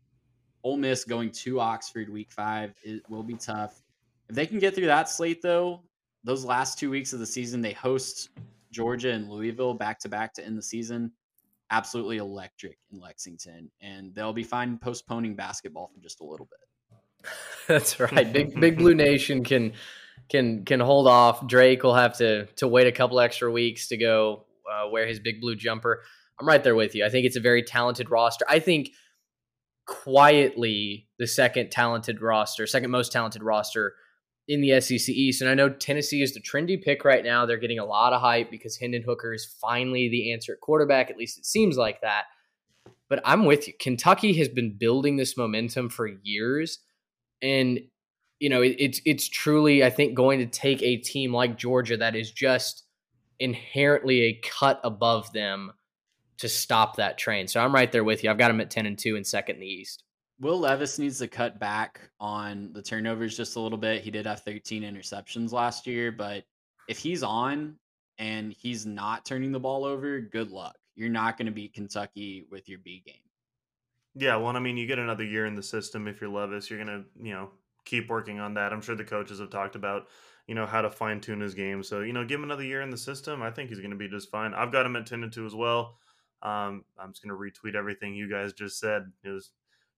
E: Ole Miss going to Oxford week five it will be tough. If they can get through that slate, though, those last two weeks of the season, they host Georgia and Louisville back to back to end the season. Absolutely electric in Lexington, and they'll be fine postponing basketball for just a little bit.
D: That's right. Big Big Blue Nation can can can hold off. Drake will have to to wait a couple extra weeks to go uh, wear his big blue jumper. I'm right there with you. I think it's a very talented roster. I think quietly the second talented roster, second most talented roster in the SEC East. And I know Tennessee is the trendy pick right now. They're getting a lot of hype because Hendon Hooker is finally the answer at quarterback. At least it seems like that. But I'm with you. Kentucky has been building this momentum for years. And you know, it, it's it's truly, I think, going to take a team like Georgia that is just inherently a cut above them to stop that train. So I'm right there with you. I've got them at ten and two and second in the East.
E: Will Levis needs to cut back on the turnovers just a little bit. He did have 13 interceptions last year, but if he's on and he's not turning the ball over, good luck. You're not going to beat Kentucky with your B game.
F: Yeah, well, I mean, you get another year in the system if you're Levis. You're to, you know, keep working on that. I'm sure the coaches have talked about, you know, how to fine tune his game. So, you know, give him another year in the system. I think he's to be just fine. I've got him at 10 and 2 as well. Um, I'm just to retweet everything you guys just said. It was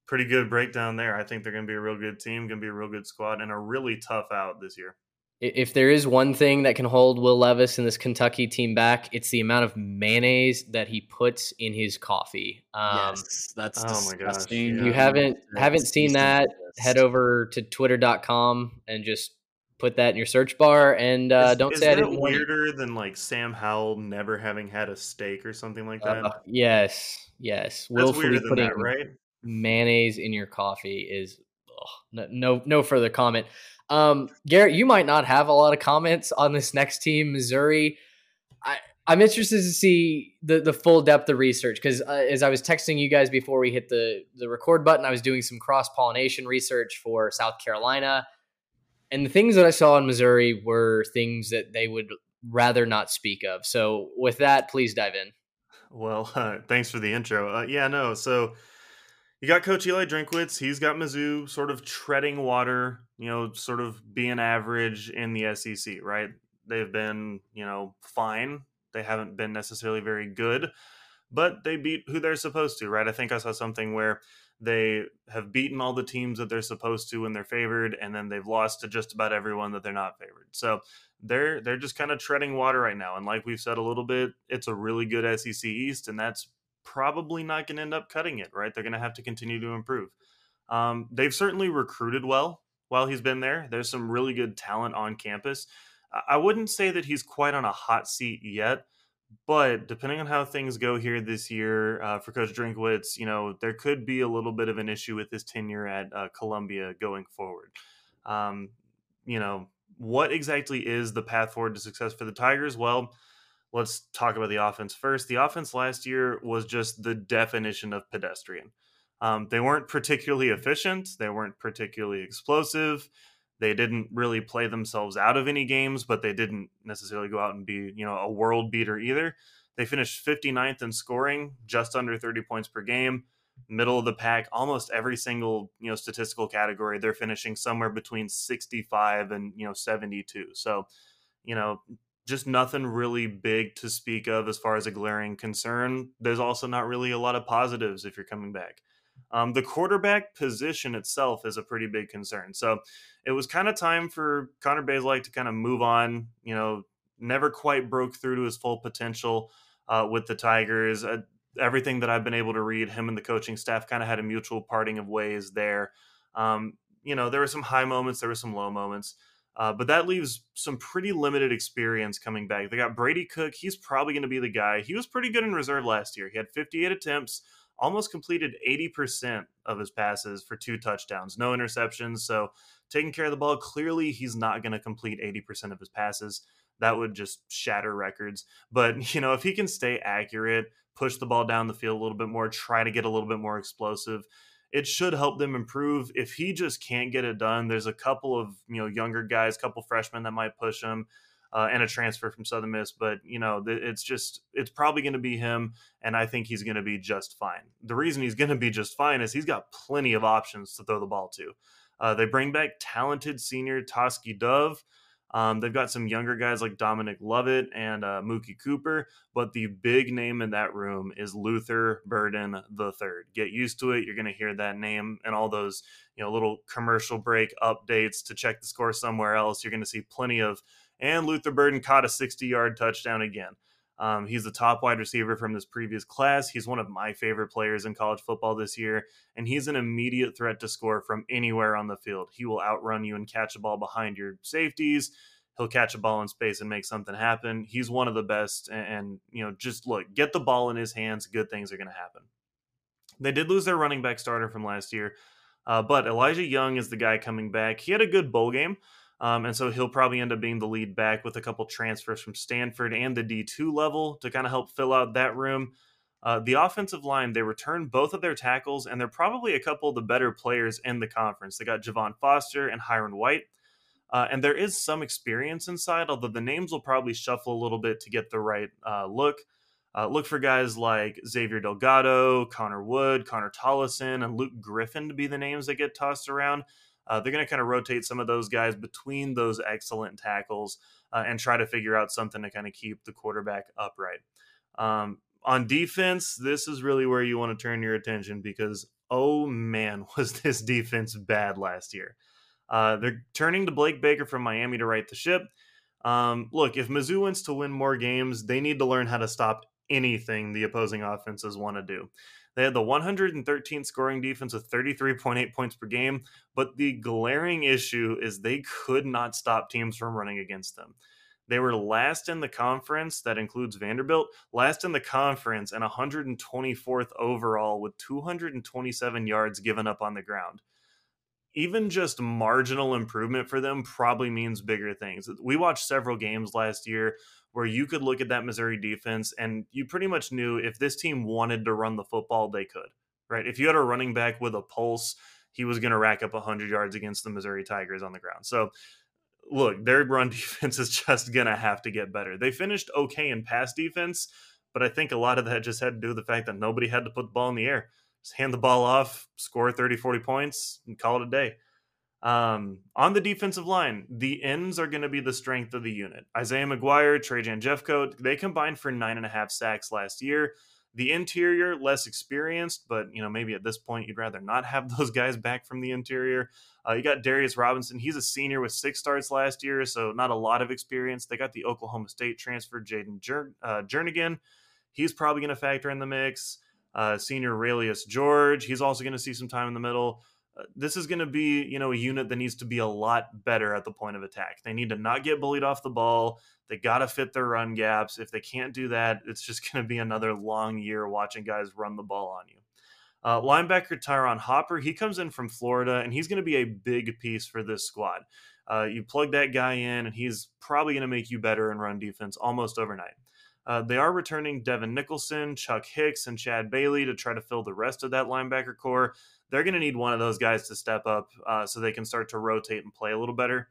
F: pretty good breakdown there. I think they're to be a real good team, to be a real good squad, and a really tough out this year.
D: If there is one thing that can hold Will Levis and this Kentucky team back, it's the amount of mayonnaise that he puts in his coffee.
E: Um, yes, that's oh disgusting.
D: My gosh, yeah. You haven't haven't seen that? Head over to twitter.com and just put that in your search bar and uh,
F: is,
D: don't
F: is
D: say
F: that
D: I didn't
F: weirder than like Sam Howell never having had a steak or something like that. Uh,
D: yes, yes.
F: That's weirder than that, right?
D: mayonnaise in your coffee is ugh, no no further comment. Um, Garrett, you might not have a lot of comments on this next team, Missouri. I I'm interested to see the the full depth of research because uh, as I was texting you guys before we hit the the record button, I was doing some cross pollination research for South Carolina, and the things that I saw in Missouri were things that they would rather not speak of. So with that, please dive in.
F: Well, uh, thanks for the intro. Uh, yeah, no, so you got Coach Eli Drinkwitz. He's got Mizzou sort of treading water, you know, sort of being average in the SEC, right? They've been, you know, fine. They haven't been necessarily very good, but they beat who they're supposed to, right? I think I saw something where they have beaten all the teams that they're supposed to when they're favored, and then they've lost to just about everyone that they're not favored. So they're they're just kind of treading water right now. And like we've said a little bit, it's a really good SEC East, and that's probably not going to end up cutting it, right? They're going to have to continue to improve. Um, they've certainly recruited well while he's been there. There's some really good talent on campus. I wouldn't say that he's quite on a hot seat yet, but depending on how things go here this year uh, for Coach Drinkwitz, you know, there could be a little bit of an issue with his tenure at uh, Columbia going forward. Um, you know, what exactly is the path forward to success for the Tigers? Well, let's talk about the offense first. The offense last year was just the definition of pedestrian. Um, they weren't particularly efficient. They weren't particularly explosive. They didn't really play themselves out of any games, but they didn't necessarily go out and be, you know, a world beater either. They finished 59th in scoring, just under 30 points per game, middle of the pack, almost every single, you know, statistical category. They're finishing somewhere between 65 and, you know, 72. So, you know, just nothing really big to speak of as far as a glaring concern. There's also not really a lot of positives if you're coming back. Um, the quarterback position itself is a pretty big concern. So it was kind of time for Connor Bazelak to kind of move on. You know, never quite broke through to his full potential uh, with the Tigers. Uh, everything that I've been able to read, him and the coaching staff kind of had a mutual parting of ways there. Um, you know, there were some high moments, there were some low moments. Uh, but that leaves some pretty limited experience coming back. They got Brady Cook. He's probably going to be the guy. He was pretty good in reserve last year. He had 58 attempts, almost completed 80% of his passes for two touchdowns, no interceptions. So taking care of the ball, clearly he's not going to complete 80% of his passes. That would just shatter records. But, you know, if he can stay accurate, push the ball down the field a little bit more, try to get a little bit more explosive, it should help them improve. If he just can't get it done, there's a couple of, you know, younger guys, couple freshmen that might push him. Uh, and a transfer from Southern Miss. But you know, it's just it's probably going to be him, and I think he's going to be just fine. The reason he's going to be just fine is he's got plenty of options to throw the ball to. Uh, they bring back talented senior Tauskie Dove. Um, they've got some younger guys like Dominic Lovett and uh, Mookie Cooper, but the big name in that room is Luther Burden the third. Get used to it. You're going to hear that name and all those you know little commercial break updates to check the score somewhere else. You're going to see plenty of. And Luther Burden caught a 60 yard touchdown again. Um, he's the top wide receiver from this previous class. He's one of my favorite players in college football this year, and he's an immediate threat to score from anywhere on the field. He will outrun you and catch a ball behind your safeties. He'll catch a ball in space and make something happen. He's one of the best, and, and you know, just look, get the ball in his hands. Good things are going to happen. They did lose their running back starter from last year, uh, but Elijah Young is the guy coming back. He had a good bowl game. Um, and so he'll probably end up being the lead back with a couple transfers from Stanford and the D2 level to kind of help fill out that room. Uh, the offensive line, they return both of their tackles, and they're probably a couple of the better players in the conference. They got Javon Foster and Hyrin White. Uh, and there is some experience inside, although the names will probably shuffle a little bit to get the right uh, look. Uh, look for guys like Xavier Delgado, Connor Wood, Connor Tollison, and Luke Griffin to be the names that get tossed around. Uh, they're going to kind of rotate some of those guys between those excellent tackles uh, and try to figure out something to kind of keep the quarterback upright. Um, on defense, this is really where you want to turn your attention because, oh man, was this defense bad last year. Uh, they're turning to Blake Baker from Miami to right the ship. Um, look, if Mizzou wants to win more games, they need to learn how to stop anything the opposing offenses want to do. They had the 113th scoring defense with 33.8 points per game, but the glaring issue is they could not stop teams from running against them. They were last in the conference, that includes Vanderbilt, last in the conference and 124th overall with 227 yards given up on the ground even just marginal improvement for them probably means bigger things. We watched several games last year where you could look at that Missouri defense and you pretty much knew if this team wanted to run the football, they could, right? If you had a running back with a pulse, he was going to rack up 100 yards against the Missouri Tigers on the ground. So, look, their run defense is just going to have to get better. They finished okay in pass defense, but I think a lot of that just had to do with the fact that nobody had to put the ball in the air. Just hand the ball off, score 30, 40 points, and call it a day. Um, on the defensive line, the ends are going to be the strength of the unit. Isaiah McGuire, Trajan Jeffcoat, they combined for nine and a half sacks last year. The interior, less experienced, but you know maybe at this point you'd rather not have those guys back from the interior. Uh, you got Darius Robinson; he's a senior with six starts last year, so not a lot of experience. They got the Oklahoma State transfer Jaden Jer- uh, Jernigan; he's probably going to factor in the mix. Uh, senior Realus George, he's also going to see some time in the middle. Uh, this is going to be, you know, a unit that needs to be a lot better at the point of attack. They need to not get bullied off the ball. They got to fit their run gaps. If they can't do that, it's just going to be another long year watching guys run the ball on you. Uh, linebacker Ty'Ron Hopper, he comes in from Florida, and he's going to be a big piece for this squad. Uh, you plug that guy in, and he's probably going to make you better in run defense almost overnight. Uh, they are returning Devin Nicholson, Chuck Hicks, and Chad Bailey to try to fill the rest of that linebacker core they're going to need one of those guys to step up uh, so they can start to rotate and play a little better.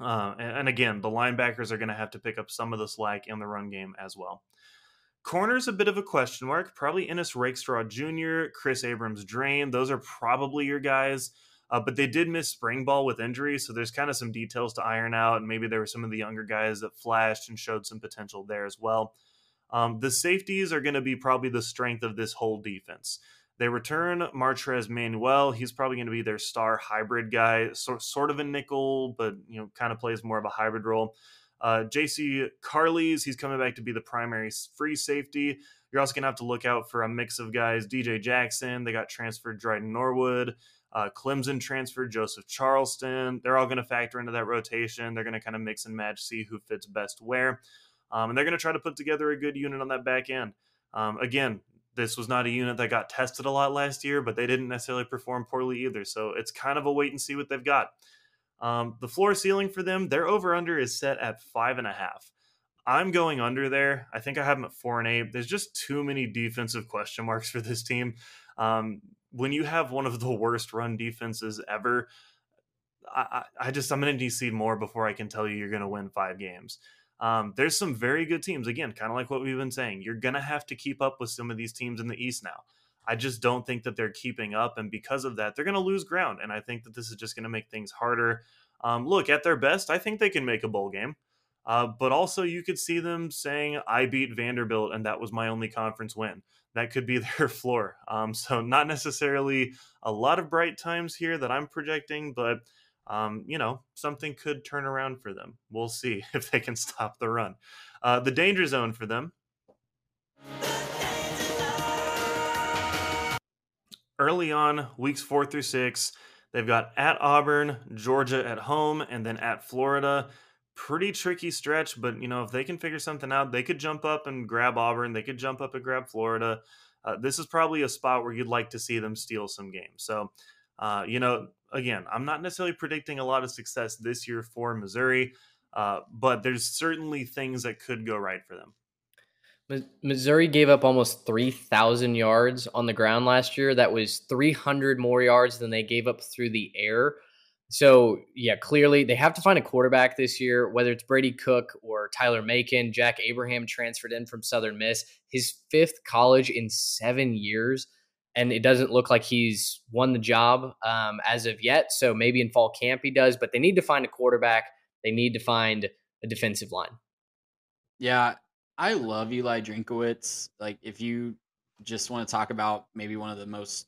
F: Uh, and, and, again, the linebackers are going to have to pick up some of the slack in the run game as well. Corner's a bit of a question mark. Probably Ennis Rakestraw Jr., Kris Abrams-Draine. Those are probably your guys. Uh, but they did miss spring ball with injury, so there's kind of some details to iron out. And maybe there were some of the younger guys that flashed and showed some potential there as well. Um, the safeties are going to be probably the strength of this whole defense. They return Martrez Manuel. He's probably going to be their star hybrid guy, so, sort of a nickel, but you know, kind of plays more of a hybrid role. Uh, JC Carlies, he's coming back to be the primary free safety. You're also going to have to look out for a mix of guys. DJ Jackson, they got transferred Dreyden Norwood. Uh, Clemson transferred Joseph Charleston. They're all going to factor into that rotation. They're going to kind of mix and match, see who fits best where. Um, and they're going to try to put together a good unit on that back end. Um, again, this was not a unit that got tested a lot last year, but they didn't necessarily perform poorly either. So it's kind of a wait and see what they've got. Um, the floor ceiling for them, their over under is set at five and a half. I'm going under there. I think I have them at four and eight. There's just too many defensive question marks for this team. Um, when you have one of the worst run defenses ever, I, I just I'm going to decede more before I can tell you you're going to win five games. Um, there's some very good teams. Again, kind of like what we've been saying, you're going to have to keep up with some of these teams in the East now. I just don't think that they're keeping up, and because of that, they're going to lose ground. And I think that this is just going to make things harder. Um, look, at their best, I think they can make a bowl game. Uh, but also, you could see them saying, I beat Vanderbilt, and that was my only conference win. That could be their floor. Um, so, not necessarily a lot of bright times here that I'm projecting, but, um, you know, something could turn around for them. We'll see if they can stop the run. Uh, the danger zone for them. Early on, weeks four through six, they've got at Auburn, Georgia at home, and then at Florida pretty tricky stretch, but you know, if they can figure something out, they could jump up and grab Auburn, they could jump up and grab Florida. Uh, this is probably a spot where you'd like to see them steal some games. So, uh, you know, again, I'm not necessarily predicting a lot of success this year for Missouri, uh, but there's certainly things that could go right for them.
D: Missouri gave up almost 3,000 yards on the ground last year. That was 300 more yards than they gave up through the air. So yeah, clearly they have to find a quarterback this year, whether it's Brady Cook or Tyler Macon. Jack Abraham transferred in from Southern Miss, his fifth college in seven years, and it doesn't look like he's won the job um, as of yet. So maybe in fall camp he does, but they need to find a quarterback. They need to find a defensive line.
E: Yeah, I love Eli Drinkwitz. Like if you just want to talk about maybe one of the most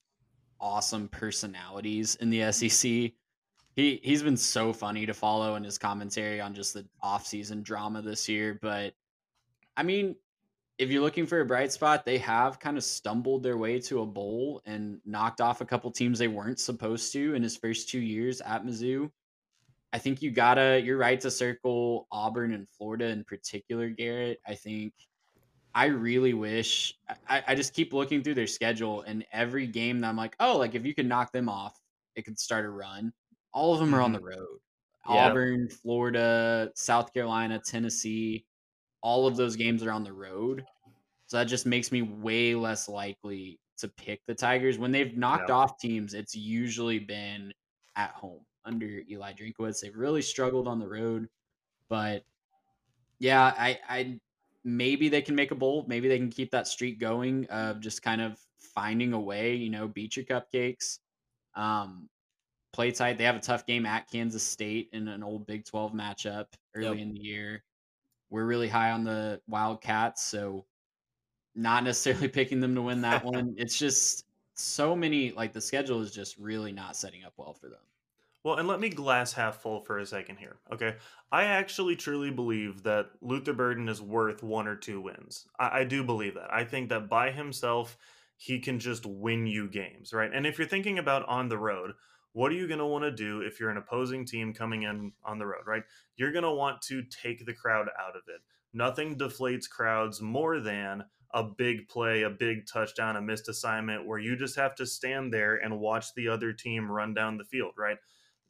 E: awesome personalities in the SEC he he's been so funny to follow in his commentary on just the off-season drama this year. But I mean, if you're looking for a bright spot, they have kind of stumbled their way to a bowl and knocked off a couple teams they weren't supposed to in his first two years at Mizzou. I think you gotta you're right to circle Auburn and Florida in particular, Garrett. I think I really wish I, I just keep looking through their schedule and every game that I'm like, oh, like if you could knock them off, it could start a run all of them are on the mm-hmm. road. Yep. Auburn, Florida, South Carolina, Tennessee, all of those games are on the road. So that just makes me way less likely to pick the Tigers. When they've knocked yep. off teams, it's usually been at home under Eli Drinkwitz. They've really struggled on the road. But yeah, I, I maybe they can make a bowl. Maybe they can keep that streak going of just kind of finding a way, you know, beat your cupcakes. Um, play tight. They have a tough game at Kansas State in an old Big 12 matchup early yep. in the year. We're really high on the Wildcats, so not necessarily picking them to win that one. It's just so many like the schedule is just really not setting up well for them.
F: Well, and let me glass half full for a second here. Okay. I actually truly believe that Luther Burden is worth one or two wins. I, I do believe that. I think that by himself, he can just win you games, right? And if you're thinking about on the road, what are you going to want to do if you're an opposing team coming in on the road, right? You're going to want to take the crowd out of it. Nothing deflates crowds more than a big play, a big touchdown, a missed assignment where you just have to stand there and watch the other team run down the field, right?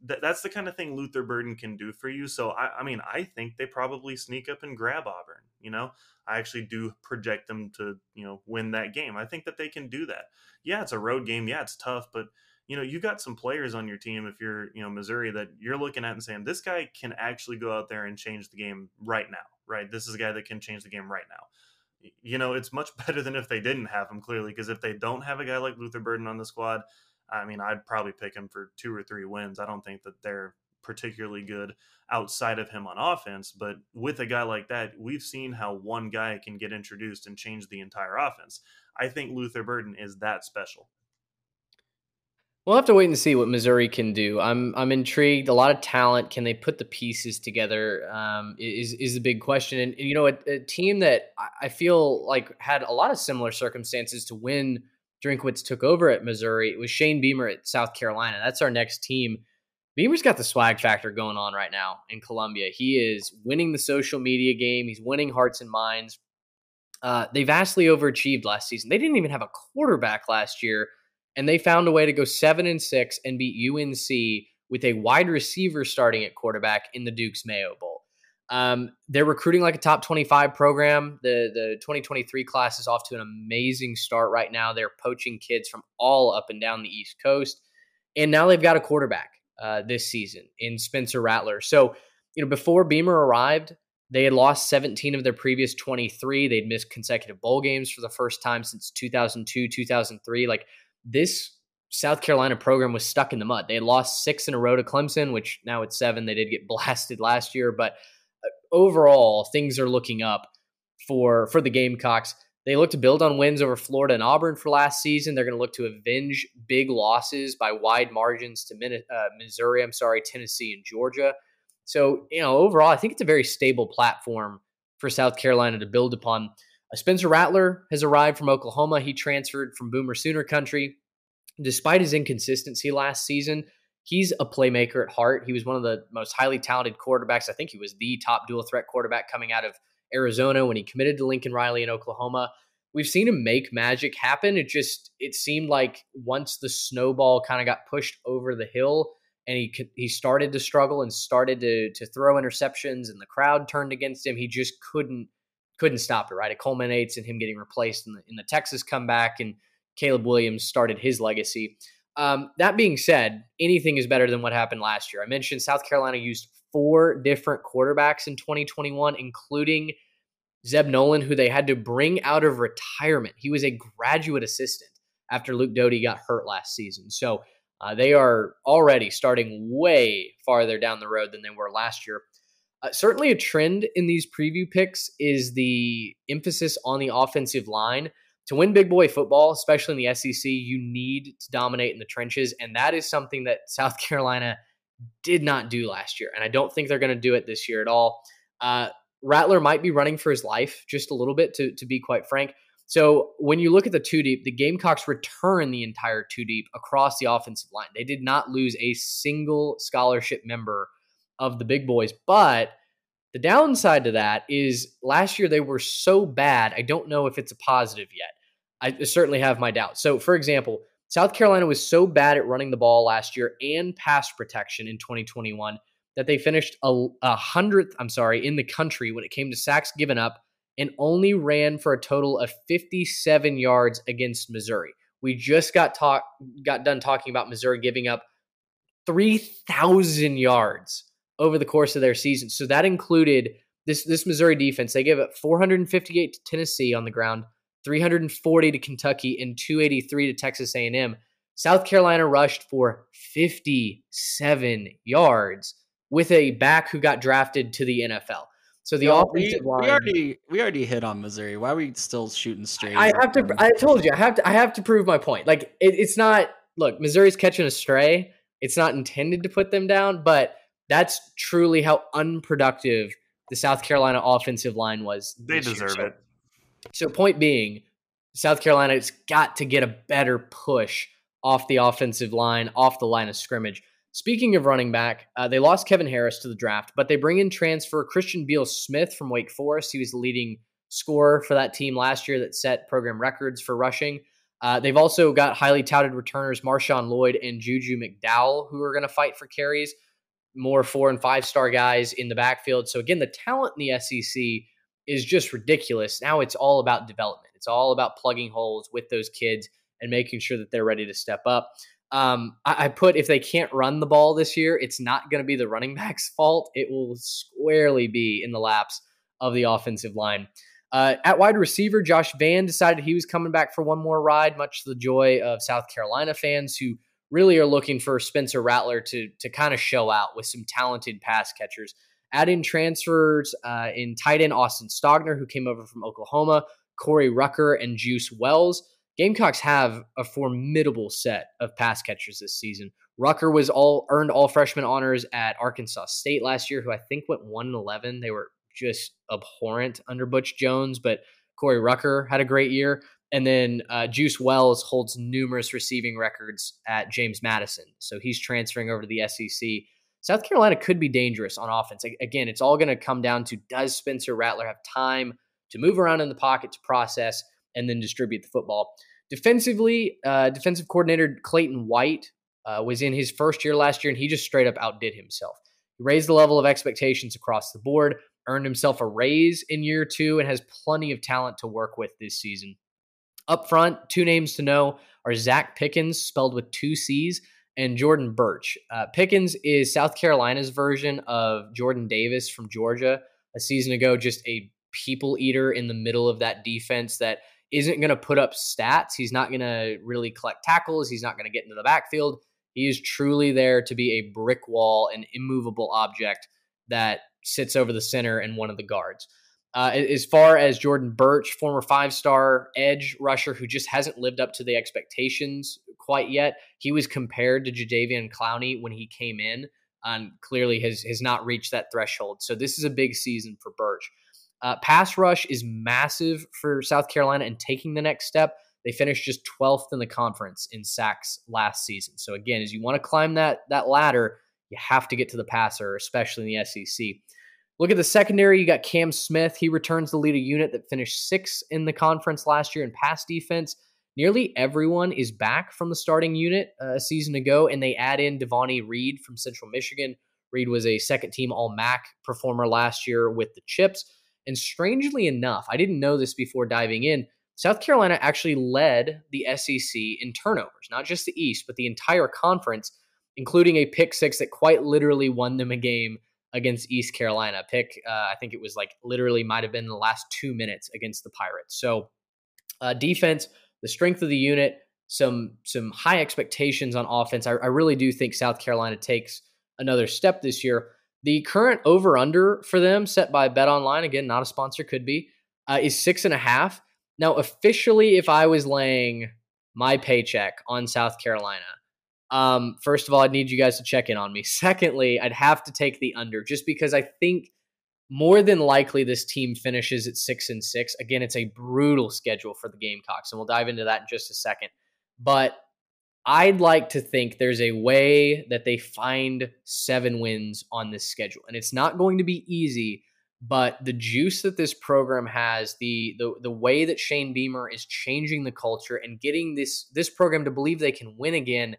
F: Th- that's the kind of thing Luther Burden can do for you. So, I, I mean, I think they probably sneak up and grab Auburn. You know, I actually do project them to, you know, win that game. I think that they can do that. Yeah, it's a road game. Yeah, it's tough, but you know, you got some players on your team if you're, you know, Missouri that you're looking at and saying, this guy can actually go out there and change the game right now, right? This is a guy that can change the game right now. You know, it's much better than if they didn't have him, clearly, because if they don't have a guy like Luther Burden on the squad, I mean, I'd probably pick him for two or three wins. I don't think that they're particularly good outside of him on offense. But with a guy like that, we've seen how one guy can get introduced and change the entire offense. I think Luther Burden is that special.
D: We'll have to wait and see what Missouri can do. I'm I'm intrigued. A lot of talent. Can they put the pieces together? Um, is is the big question. And, and you know, a, a, team that I feel like had a lot of similar circumstances to when Drinkwitz took over at Missouri. It was Shane Beamer at South Carolina. That's our next team. Beamer's got the swag factor going on right now in Columbia. He is winning the social media game. He's winning hearts and minds. Uh, they vastly overachieved last season. They didn't even have a quarterback last year and they found a way to go seven and six and beat UNC with a wide receiver starting at quarterback in the Duke's Mayo Bowl. Um, they're recruiting like a top 25 program. The the 2023 class is off to an amazing start right now. They're poaching kids from all up and down the East Coast, and now they've got a quarterback uh, this season in Spencer Rattler. So, you know, before Beamer arrived, they had lost 17 of their previous 23. They'd missed consecutive bowl games for the first time since 2002, 2003. Like this South Carolina program was stuck in the mud. They lost six in a row to Clemson, which now it's seven. They did get blasted last year, but uh, overall, things are looking up for for the Gamecocks. They look to build on wins over Florida and Auburn for last season. They're going to look to avenge big losses by wide margins to uh, Missouri, I'm sorry, Tennessee and Georgia. So, you know, overall, I think it's a very stable platform for South Carolina to build upon. Spencer Rattler has arrived from Oklahoma. He transferred from Boomer Sooner country. Despite his inconsistency last season, he's a playmaker at heart. He was one of the most highly talented quarterbacks. I think he was the top dual threat quarterback coming out of Arizona when he committed to Lincoln Riley in Oklahoma. We've seen him make magic happen. It just it seemed like once the snowball kind of got pushed over the hill and he he started to struggle and started to to throw interceptions and the crowd turned against him, he just couldn't couldn't stop it, right? It culminates in him getting replaced in the, in the Texas comeback, and Caleb Williams started his legacy. Um, that being said, anything is better than what happened last year. I mentioned South Carolina used four different quarterbacks in 2021, including Zeb Noland, who they had to bring out of retirement. He was a graduate assistant after Luke Doty got hurt last season. So uh, they are already starting way farther down the road than they were last year. Uh, certainly, a trend in these preview picks is the emphasis on the offensive line. To win big boy football, especially in the SEC, you need to dominate in the trenches. And that is something that South Carolina did not do last year. And I don't think they're going to do it this year at all. Uh, Rattler might be running for his life just a little bit, to, to be quite frank. So when you look at the two deep, the Gamecocks return the entire two deep across the offensive line. They did not lose a single scholarship member of the big boys. But the downside to that is last year they were so bad. I don't know if it's a positive yet. I certainly have my doubts. So, for example, South Carolina was so bad at running the ball last year and pass protection in 2021 that they finished a, a hundredth, I'm sorry, in the country when it came to sacks given up and only ran for a total of 57 yards against Missouri. We just got talk got done talking about Missouri giving up 3,000 yards over the course of their season. So that included this this Missouri defense. They gave up 458 to Tennessee on the ground, 340 to Kentucky, and 283 to Texas A&M. South Carolina rushed for 57 yards with a back who got drafted to the NFL. So the offensive
E: we, line. We already we already hit on Missouri. Why are we still shooting straight?
D: I have to. I told you. I have to. I have to prove my point. Like it, it's not. Look, Missouri's catching a stray. It's not intended to put them down, but that's truly how unproductive the South Carolina offensive line was.
F: They deserve
D: so,
F: it.
D: So, point being, South Carolina's got to get a better push off the offensive line, off the line of scrimmage. Speaking of running back, uh, they lost Kevin Harris to the draft, but they bring in transfer Christian Beal Smith from Wake Forest. He was the leading scorer for that team last year that set program records for rushing. Uh, they've also got highly touted returners Marshawn Lloyd and Juju McDowell, who are going to fight for carries more four and five star guys in the backfield. So again, the talent in the SEC is just ridiculous. Now it's all about development. It's all about plugging holes with those kids and making sure that they're ready to step up. Um, I, I put if they can't run the ball this year, it's not going to be the running back's fault. It will squarely be in the laps of the offensive line. Uh, at wide receiver, Josh Vann decided he was coming back for one more ride, much to the joy of South Carolina fans who really are looking for Spencer Rattler to to kind of show out with some talented pass catchers. Add in transfers uh, in tight end Austin Stogner, who came over from Oklahoma, Corey Rucker, and Juice Wells. Gamecocks have a formidable set of pass catchers this season. Rucker was all earned all freshman honors at Arkansas State last year, who I think went one and eleven. They were just abhorrent under Butch Jones, but Corey Rucker had a great year. And then uh, Juice Wells holds numerous receiving records at James Madison. So he's transferring over to the SEC. South Carolina could be dangerous on offense. Again, it's all going to come down to does Spencer Rattler have time to move around in the pocket to process and then distribute the football. Defensively, uh, defensive coordinator Clayton White uh, was in his first year last year, and he just straight up outdid himself. He raised the level of expectations across the board, earned himself a raise in year two, and has plenty of talent to work with this season. Up front, two names to know are Zacch Pickens, spelled with two C's, and Jordan Burch. Uh, Pickens is South Carolina's version of Jordan Davis from Georgia a season ago, just a people eater in the middle of that defense that isn't going to put up stats. He's not going to really collect tackles. He's not going to get into the backfield. He is truly there to be a brick wall, an immovable object that sits over the center and one of the guards. Uh, as far as Jordan Burch, former five star edge rusher who just hasn't lived up to the expectations quite yet, he was compared to Jadeveon Clowney when he came in and clearly has, has not reached that threshold. So this is a big season for Burch. Uh, pass rush is massive for South Carolina and taking the next step. They finished just 12th in the conference in sacks last season. So again, as you want to climb that that ladder, you have to get to the passer, especially in the SEC. Look at the secondary. You got Cam Smith. He returns the lead a unit that finished sixth in the conference last year in pass defense. Nearly everyone is back from the starting unit uh, a season ago, and they add in Devonni Reed from Central Michigan. Reed was a second team All MAC performer last year with the Chips. And strangely enough, I didn't know this before diving in. South Carolina actually led the SEC in turnovers, not just the East, but the entire conference, including a pick six that quite literally won them a game against East Carolina. Pick, uh, I think it was like literally might have been the last two minutes against the Pirates. So, uh, defense, the strength of the unit, some some high expectations on offense. I, I really do think South Carolina takes another step this year. The current over under for them set by BetOnline, again, not a sponsor, could be, uh, is six and a half. Now, officially, if I was laying my paycheck on South Carolina, um, first of all, I'd need you guys to check in on me. Secondly, I'd have to take the under just because I think more than likely this team finishes at six and six. Again, it's a brutal schedule for the Gamecocks, and we'll dive into that in just a second. But I'd like to think there's a way that they find seven wins on this schedule, and it's not going to be easy. But the juice that this program has, the the the way that Shane Beamer is changing the culture and getting this this program to believe they can win again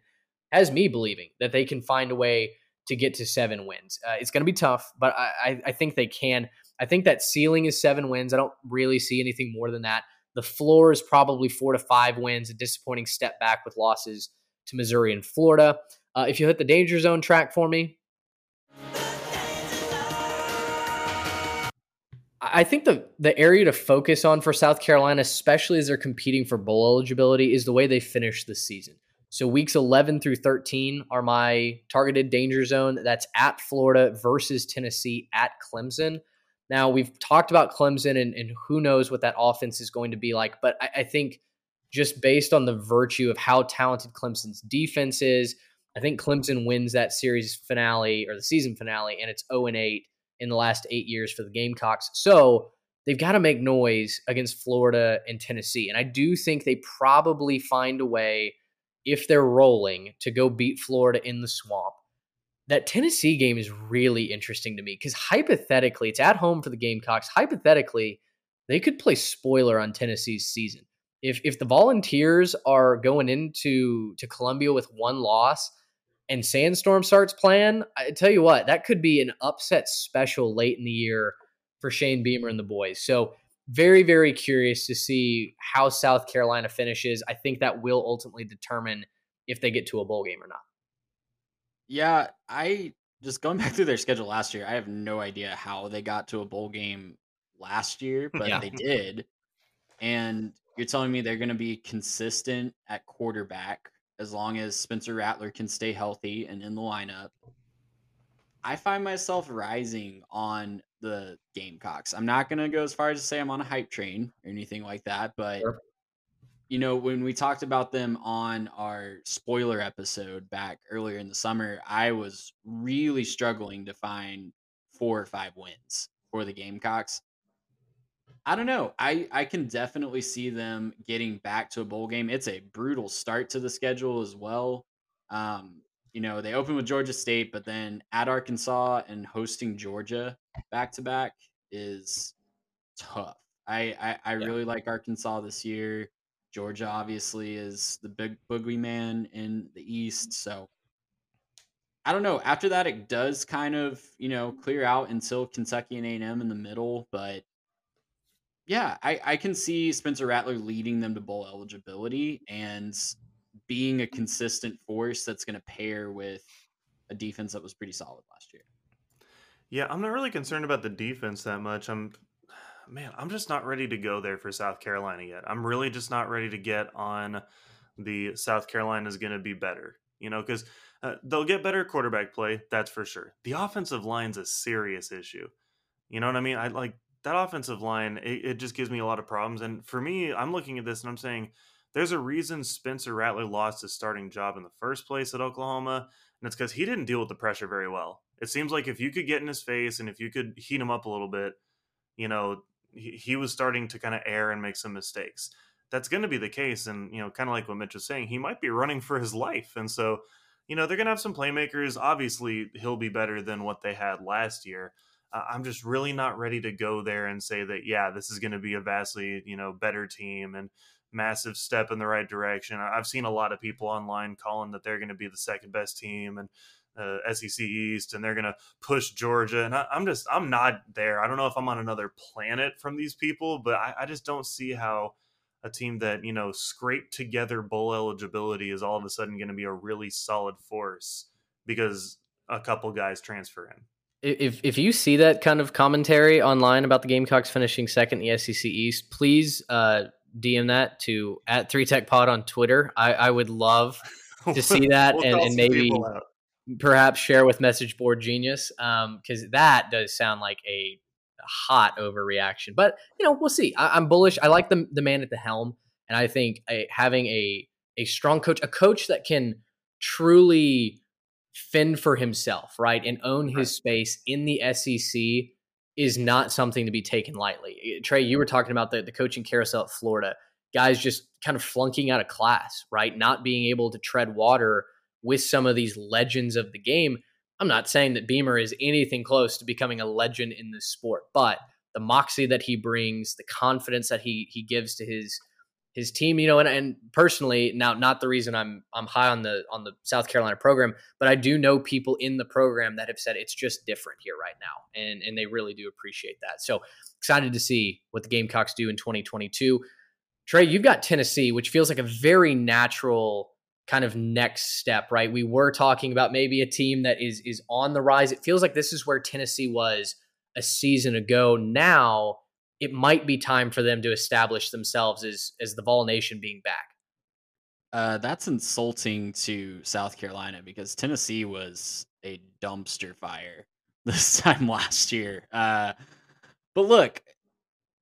D: has me believing that they can find a way to get to seven wins. Uh, it's going to be tough, but I, I think they can. I think that ceiling is seven wins. I don't really see anything more than that. The floor is probably four to five wins, a disappointing step back with losses to Missouri and Florida. Uh, if you hit the danger zone track for me, I think the the area to focus on for South Carolina, especially as they're competing for bowl eligibility, is the way they finish the season. So weeks 11 through 13 are my targeted danger zone. That's at Florida versus Tennessee at Clemson. Now we've talked about Clemson and, and who knows what that offense is going to be like, but I, I think just based on the virtue of how talented Clemson's defense is, I think Clemson wins that series finale or the season finale, and it's 0 and 8 in the last eight years for the Gamecocks. So they've got to make noise against Florida and Tennessee. And I do think they probably find a way if they're rolling to go beat Florida in the swamp. That Tennessee game is really interesting to me because hypothetically, it's at home for the Gamecocks. Hypothetically, they could play spoiler on Tennessee's season. If if the Volunteers are going into to Columbia with one loss and Sandstorm starts playing, I tell you what, that could be an upset special late in the year for Shane Beamer and the boys. So very, very curious to see how South Carolina finishes. I think that will ultimately determine if they get to a bowl game or not.
E: Yeah, I just going back through their schedule last year, I have no idea how they got to a bowl game last year, but yeah. they did. And you're telling me they're going to be consistent at quarterback as long as Spencer Rattler can stay healthy and in the lineup. I find myself rising on the Gamecocks. I'm not going to go as far as to say I'm on a hype train or anything like that, but sure. you know, when we talked about them on our spoiler episode back earlier in the summer, I was really struggling to find four or five wins for the Gamecocks. I don't know. I I can definitely see them getting back to a bowl game. It's a brutal start to the schedule as well. Um, you know, they open with Georgia State, but then at Arkansas and hosting Georgia back to back is tough. I I, I yeah. really like Arkansas this year. Georgia obviously is the big boogeyman in the East, so I don't know. After that, it does kind of you know clear out until Kentucky and A and M in the middle, but yeah, I, I can see Spencer Rattler leading them to bowl eligibility and being a consistent force that's going to pair with a defense that was pretty solid last year.
F: Yeah, I'm not really concerned about the defense that much. I'm man, I'm just not ready to go there for South Carolina yet. I'm really just not ready to get on the South Carolina is going to be better. You know, because uh, they'll get better quarterback play, that's for sure. The offensive line's a serious issue. You know what I mean? I like that offensive line. It, it just gives me a lot of problems. And for me, I'm looking at this and I'm saying there's a reason Spencer Rattler lost his starting job in the first place at Oklahoma, and it's because he didn't deal with the pressure very well. It seems like if you could get in his face and if you could heat him up a little bit, you know, he, he was starting to kind of err and make some mistakes. That's going to be the case. And, you know, kind of like what Mitch was saying, he might be running for his life. And so, you know, they're going to have some playmakers. Obviously, he'll be better than what they had last year. Uh, I'm just really not ready to go there and say that, yeah, this is going to be a vastly, you know, better team and massive step in the right direction. I've seen a lot of people online calling that they're going to be the second best team and uh, SEC East, and they're going to push Georgia. And I, am just, I'm not there. I don't know if I'm on another planet from these people, but I, I just don't see how a team that you know scraped together bowl eligibility is all of a sudden going to be a really solid force because a couple guys transfer in.
D: If if you see that kind of commentary online about the Gamecocks finishing second in the SEC East, please uh, DM that to at Three Tech Pod on Twitter. I, I would love to see that we'll and, and maybe perhaps share with Message Board Genius because um, that does sound like a hot overreaction. But you know, we'll see. I, am bullish. I like the the man at the helm, and I think a, having a a strong coach, a coach that can truly fend for himself, right, and own his space in the SEC is not something to be taken lightly. Eh, Trey, you were talking about the the coaching carousel at Florida. Guys just kind of flunking out of class, right? Not being able to tread water with some of these legends of the game. I'm not saying that Beamer is anything close to becoming a legend in this sport, but the moxie that he brings, the confidence that he he gives to his his team, you know, and, and personally, now not the reason I'm I'm high on the on the South Carolina program, but I do know people in the program that have said it's just different here right now, and and they really do appreciate that. So excited to see what the Gamecocks do in 2022. Trey, you've got Tennessee, which feels like a very natural kind of next step, right? We were talking about maybe a team that is is on the rise. It feels like this is where Tennessee was a season ago. Now it might be time for them to establish themselves as as the Vol Nation being back.
E: Uh, that's insulting to South Carolina because Tennessee was a dumpster fire this time last year. Uh, but look,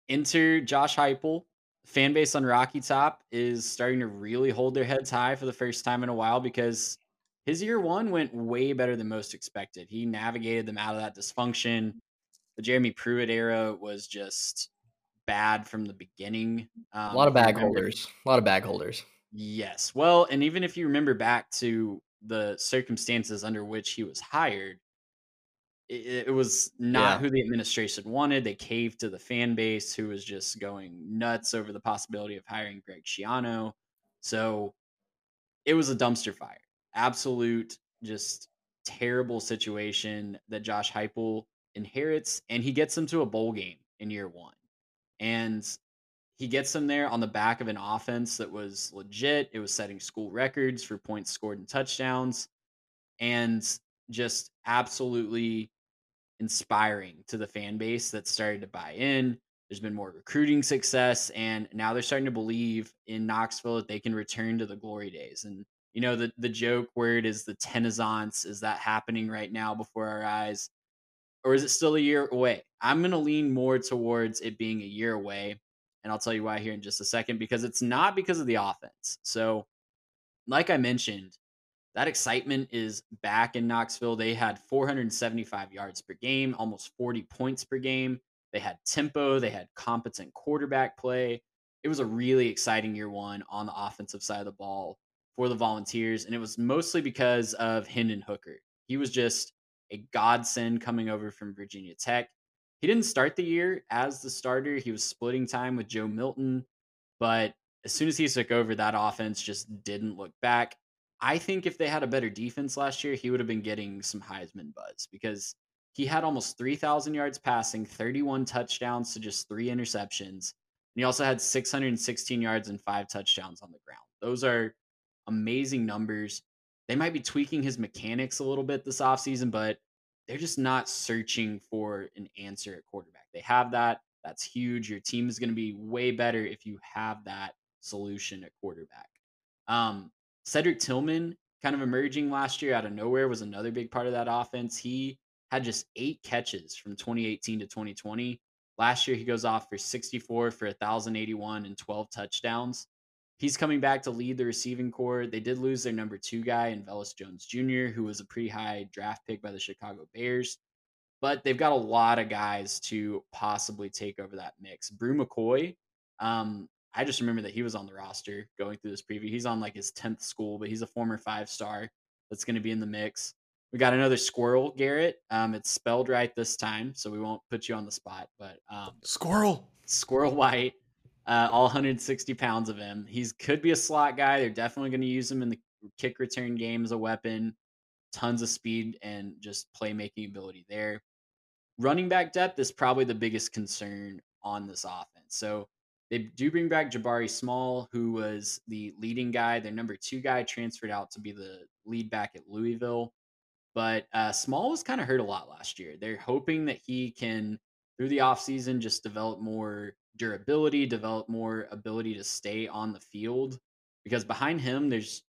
E: enter Josh Heupel, fan base on Rocky Top is starting to really hold their heads high for the first time in a while because his year one went way better than most expected. He navigated them out of that dysfunction. The Jeremy Pruitt era was just bad from the beginning.
D: Um, a lot of bag holders. A lot of bag holders.
E: Yes. Well, and even if you remember back to the circumstances under which he was hired, it, it was not yeah. who the administration wanted. They caved to the fan base, who was just going nuts over the possibility of hiring Greg Schiano. So it was a dumpster fire. Absolute, just terrible situation that Josh Heupel inherits, and he gets them to a bowl game in year one. And he gets them there on the back of an offense that was legit. It was setting school records for points scored and touchdowns, and just absolutely inspiring to the fan base that started to buy in. There's been more recruiting success, and now they're starting to believe in Knoxville that they can return to the glory days. And you know the the joke it is the Tennaissance is that happening right now before our eyes, or is it still a year away? I'm gonna lean more towards it being a year away, And I'll tell you why here in just a second because it's not because of the offense. So, like I mentioned, that excitement is back in Knoxville. They had 475 yards per game, almost 40 points per game. They had tempo, they had competent quarterback play. It was a really exciting year one on the offensive side of the ball for the Volunteers. And it was mostly because of Hendon Hooker. He was just a godsend coming over from Virginia Tech. He didn't start the year as the starter. He was splitting time with Joe Milton, but as soon as he took over, that offense just didn't look back. I think if they had a better defense last year, he would have been getting some Heisman buzz because he had almost 3,000 yards passing, 31 touchdowns to just three interceptions. And he also had 616 yards and five touchdowns on the ground. Those are amazing numbers. They might be tweaking his mechanics a little bit this offseason, but they're just not searching for an answer at quarterback. They have that. That's huge. Your team is going to be way better if you have that solution at quarterback. Um, Cedric Tillman, kind of emerging last year out of nowhere, was another big part of that offense. He had just eight catches from 2018 to 2020. Last year, he goes off for 64 for 1,081 and 12 touchdowns. He's coming back to lead the receiving corps. They did lose their number two guy in Velus Jones Jr., who was a pretty high draft pick by the Chicago Bears. But they've got a lot of guys to possibly take over that mix. Bru McCoy, um, I just remember that he was on the roster going through this preview. He's on like his 10th school, but he's a former five star that's going to be in the mix. We got another squirrel, Garrett. Um, it's spelled right this time, so we won't put you on the spot. But um,
F: squirrel,
E: squirrel white, uh, all 160 pounds of him. He's could be a slot guy. They're definitely going to use him in the kick return game as a weapon. Tons of speed and just playmaking ability there. Running back depth is probably the biggest concern on this offense. So they do bring back Jabari Small, who was the leading guy. Their number two guy transferred out to be the lead back at Louisville. But uh, Small was kind of hurt a lot last year. They're hoping that he can, through the offseason, just develop more durability, develop more ability to stay on the field. Because behind him, there's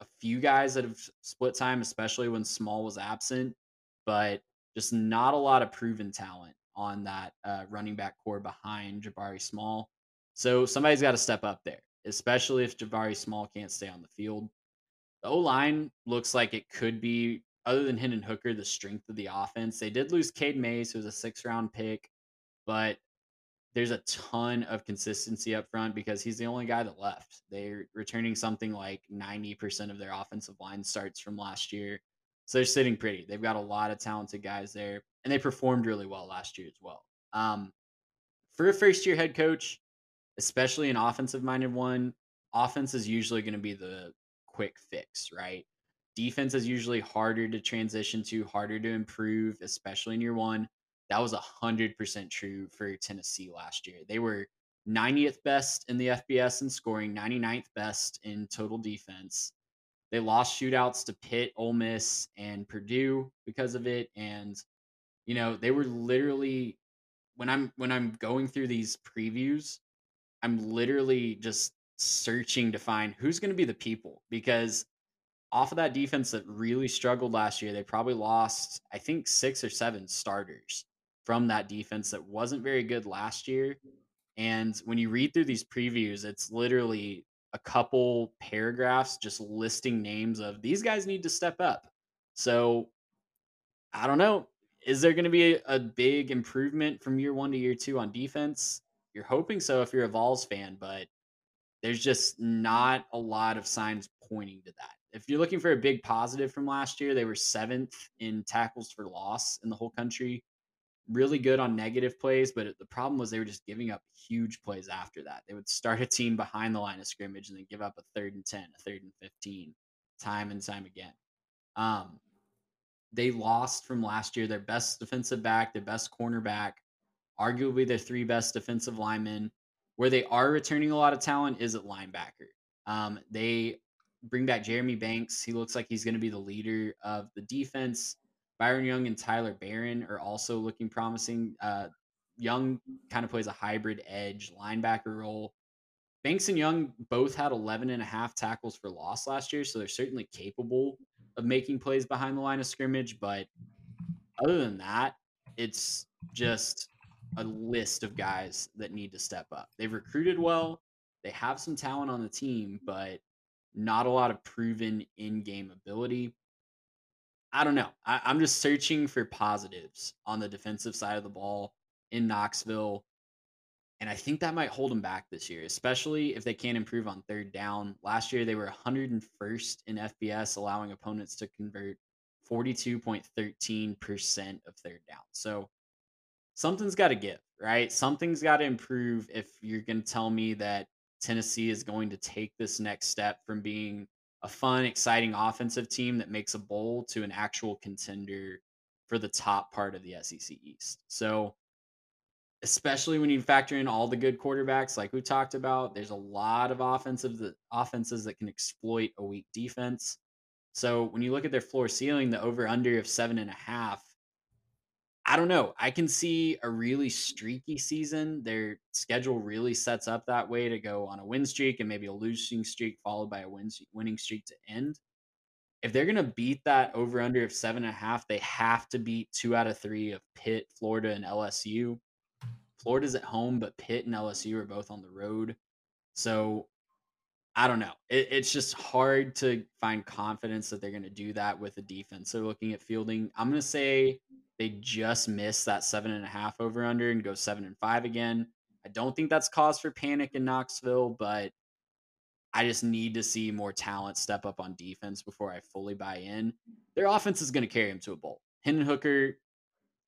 E: a few guys that have split time, especially when Small was absent, but just not a lot of proven talent on that uh, running back corps behind Jabari Small. So somebody's got to step up there, especially if Jabari Small can't stay on the field. The O line looks like it could be, other than Hendon Hooker, the strength of the offense. They did lose Cade Mays, who was a six round pick, but there's a ton of consistency up front because he's the only guy that left. They're returning something like 90% of their offensive line starts from last year. So they're sitting pretty. They've got a lot of talented guys there, and they performed really well last year as well. Um, for a first year head coach, especially an offensive minded one, offense is usually going to be the quick fix, right? Defense is usually harder to transition to, harder to improve, especially in year one. That was 100% true for Tennessee last year. They were 90th best in the FBS in scoring, 99th best in total defense. They lost shootouts to Pitt, Ole Miss, and Purdue because of it. And, you know, they were literally when I'm when I'm going through these previews, I'm literally just searching to find who's going to be the people because off of that defense that really struggled last year, they probably lost, I think, six or seven starters from that defense that wasn't very good last year. And when you read through these previews, it's literally a couple paragraphs just listing names of these guys need to step up. So I don't know. Is there going to be a, big improvement from year one to year two on defense? You're hoping so if you're a Vols fan, but there's just not a lot of signs pointing to that. If you're looking for a big positive from last year, they were seventh in tackles for loss in the whole country. Really good on negative plays, but the problem was they were just giving up huge plays after that. They would start a team behind the line of scrimmage and then give up a third and 10, a third and 15, time and time again. Um, they lost from last year their best defensive back, their best cornerback, arguably their three best defensive linemen. Where they are returning a lot of talent is at linebacker. Um, they bring back Jeremy Banks. He looks like he's going to be the leader of the defense. Byron Young and Tyler Baron are also looking promising. Uh, Young kind of plays a hybrid edge linebacker role. Banks and Young both had 11 and a half tackles for loss last year, so they're certainly capable of making plays behind the line of scrimmage. But other than that, it's just a list of guys that need to step up. They've recruited well, they have some talent on the team, but not a lot of proven in game ability. I don't know. I, I'm just searching for positives on the defensive side of the ball in Knoxville. And I think that might hold them back this year, especially if they can't improve on third down. Last year, they were 101st in FBS, allowing opponents to convert 42.13% of third down. So something's got to give, right? Something's got to improve if you're going to tell me that Tennessee is going to take this next step from being a fun, exciting offensive team that makes a bowl to an actual contender for the top part of the SEC East. So especially when you factor in all the good quarterbacks like we talked about there's a lot of offensive that offenses that can exploit a weak defense so when you look at their floor ceiling the over under of seven and a half i don't know i can see a really streaky season their schedule really sets up that way to go on a win streak and maybe a losing streak followed by a win, winning streak to end if they're going to beat that over under of seven and a half they have to beat two out of three of pitt florida and lsu Florida's at home, but Pitt and LSU are both on the road. So I don't know. It, it's just hard to find confidence that they're going to do that with the defense. So looking at fielding, I'm going to say they just miss that seven and a half over under and go seven and five again. I don't think that's cause for panic in Knoxville, but I just need to see more talent step up on defense before I fully buy in. Their offense is going to carry them to a bowl. Hendon Hooker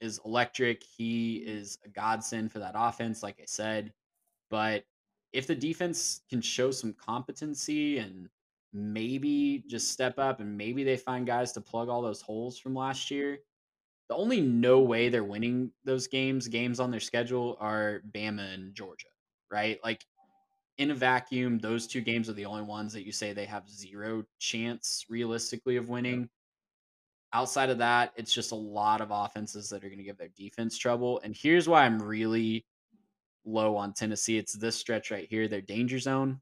E: is electric. He is a godsend for that offense, like I said. But if the defense can show some competency and maybe just step up and maybe they find guys to plug all those holes from last year, the only no way they're winning those games, games on their schedule, are Bama and Georgia, right? Like in a vacuum, those two games are the only ones that you say they have zero chance realistically of winning. Outside of that, it's just a lot of offenses that are going to give their defense trouble. And here's why I'm really low on Tennessee. It's this stretch right here, their danger zone.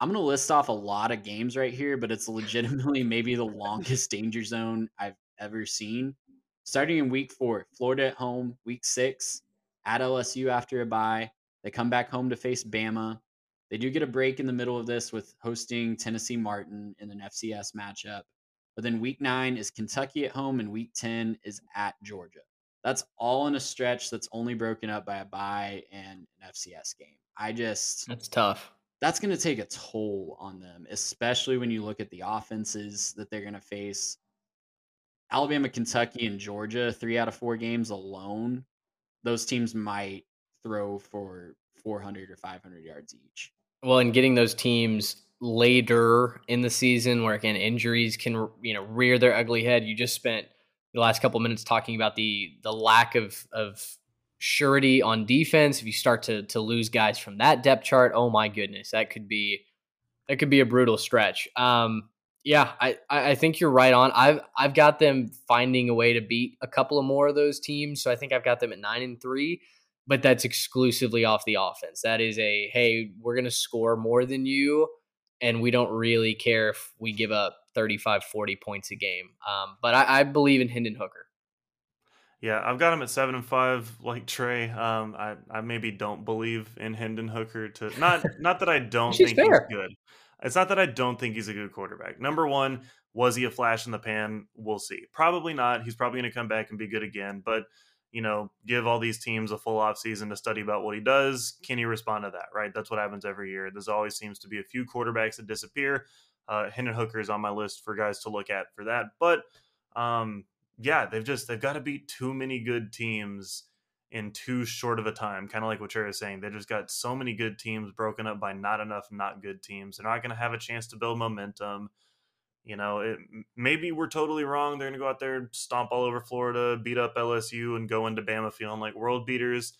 E: I'm going to list off a lot of games right here, but it's legitimately maybe the longest danger zone I've ever seen. Starting in week four, Florida at home, week six, at LSU after a bye. They come back home to face Bama. They do get a break in the middle of this with hosting Tennessee Martin in an FCS matchup. But then week nine is Kentucky at home, and week 10 is at Georgia. That's all in a stretch that's only broken up by a bye and an FCS game. I just.
D: That's tough.
E: That's going to take a toll on them, especially when you look at the offenses that they're going to face. Alabama, Kentucky, and Georgia, three out of four games alone, those teams might throw for 400 or 500 yards each.
D: Well, and getting those teams later in the season where again injuries can you know rear their ugly head. You just spent the last couple minutes talking about the the lack of of surety on defense. If you start to to lose guys from that depth chart, oh my goodness, that could be that could be a brutal stretch. Um, yeah, I, I think you're right on. I've I've got them finding a way to beat a couple of more of those teams. So I think I've got them at nine and three but that's exclusively off the offense. That is a hey, we're to score more than you, and we don't really care if we give up 35, 40 points a game. Um, but I, I, believe in Hendon Hooker.
F: Yeah, I've got him at seven and five, like Trey. Um, I, I maybe don't believe in Hendon Hooker to not not that I don't think fair. he's good. It's not that I don't think he's a good quarterback. Number one, was he a flash in the pan? We'll see. Probably not. He's probably going to come back and be good again. But you know, give all these teams a full off season to study about what he does. Can he respond to that? Right. That's what happens every year. There's always seems to be a few quarterbacks that disappear. Uh, Hendon Hooker is on my list for guys to look at for that. But um, yeah, they've just they've got to beat too many good teams in too short of a time. Kind of like what Trey was saying. They just got so many good teams broken up by not enough not good teams. They're not going to have a chance to build momentum. You know, it, maybe we're totally wrong. They're going to go out there, and stomp all over Florida, beat up LSU, and go into Bama feeling like world beaters.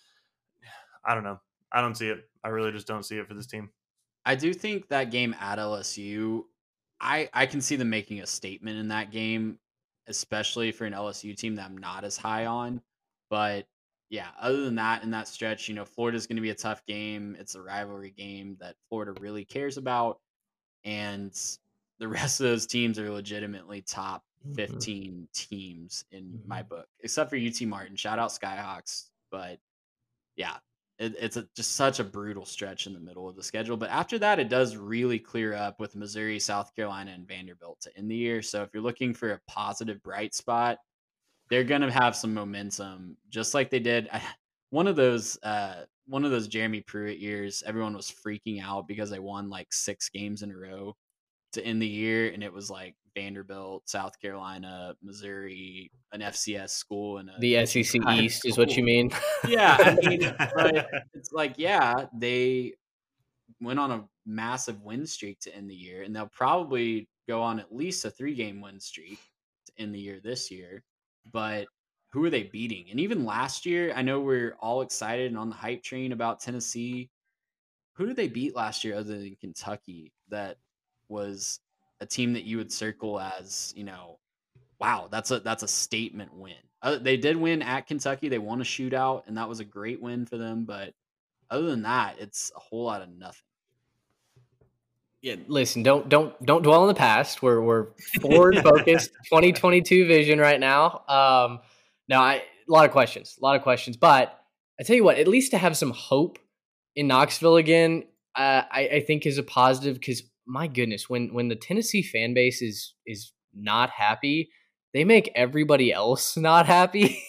F: I don't know. I don't see it. I really just don't see it for this team.
E: I do think that game at LSU, I I can see them making a statement in that game, especially for an LSU team that I'm not as high on. But yeah, other than that, in that stretch, you know, Florida's going to be a tough game. It's a rivalry game that Florida really cares about, and the rest of those teams are legitimately top mm-hmm. 15 mm-hmm. teams in mm-hmm. my book, except for UT Martin. Shout out Skyhawks. But yeah, it, it's a, just such a brutal stretch in the middle of the schedule. But after that, it does really clear up with Missouri, South Carolina, and Vanderbilt to end the year. So if you're looking for a positive bright spot, they're going to have some momentum, just like they did. One of those, uh, one of those Jeremy Pruitt years, everyone was freaking out because they won like six games in a row to end the year, and it was like Vanderbilt, South Carolina, Missouri, an FCS school, and
D: the SEC East is what you mean.
E: yeah, I mean, it's like yeah, they went on a massive win streak to end the year, and they'll probably go on at least a three-game win streak to end the year this year. But who are they beating? And even last year, I know we're all excited and on the hype train about Tennessee. Who did they beat last year other than Kentucky? That was a team that you would circle as, you know, wow, that's a that's a statement win. Uh, they did win at Kentucky. They won a shootout, and that was a great win for them. But other than that, it's a whole lot of nothing.
D: Yeah, listen, don't don't don't dwell on the past. We're we're forward focused, 2022 vision right now. Um, now, I, a lot of questions, a lot of questions, but I tell you what, at least to have some hope in Knoxville again, uh, I, I think is a positive because my goodness, when when the Tennessee fan base is is not happy, they make everybody else not happy.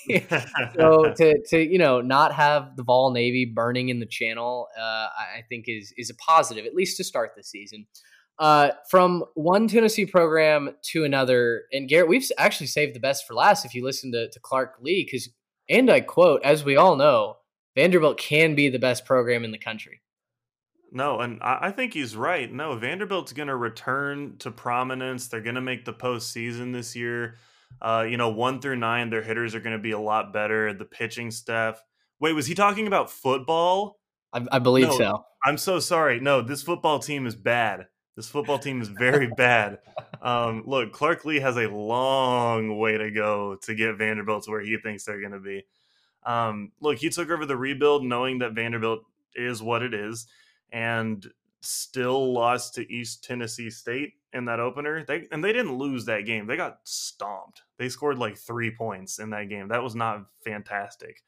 D: so to to you know not have the Vol Navy burning in the channel, uh, I think is is a positive at least to start the season. Uh, from one Tennessee program to another, and Garrett, we've actually saved the best for last. If you listen to, to Clark Lea, because and I quote, as we all know, Vanderbilt can be the best program in the country.
F: No, and I think he's right. No, Vanderbilt's going to return to prominence. They're going to make the postseason this year. Uh, you know, one through nine, their hitters are going to be a lot better. The pitching staff. Wait, was he talking about football?
D: I, I believe
F: no,
D: so.
F: I'm so sorry. No, this football team is bad. This football team is very bad. Um, look, Clark Lea has a long way to go to get Vanderbilt to where he thinks they're going to be. Um, look, he took over the rebuild knowing that Vanderbilt is what it is and still lost to East Tennessee State in that opener. They and they didn't lose that game. They got stomped. They scored like three points in that game. That was not fantastic.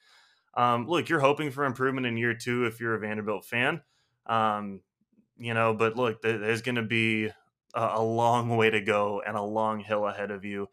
F: Um, look, you're hoping for improvement in year two if you're a Vanderbilt fan. Um, you know, but look, there's going to be a, long way to go and a long hill ahead of you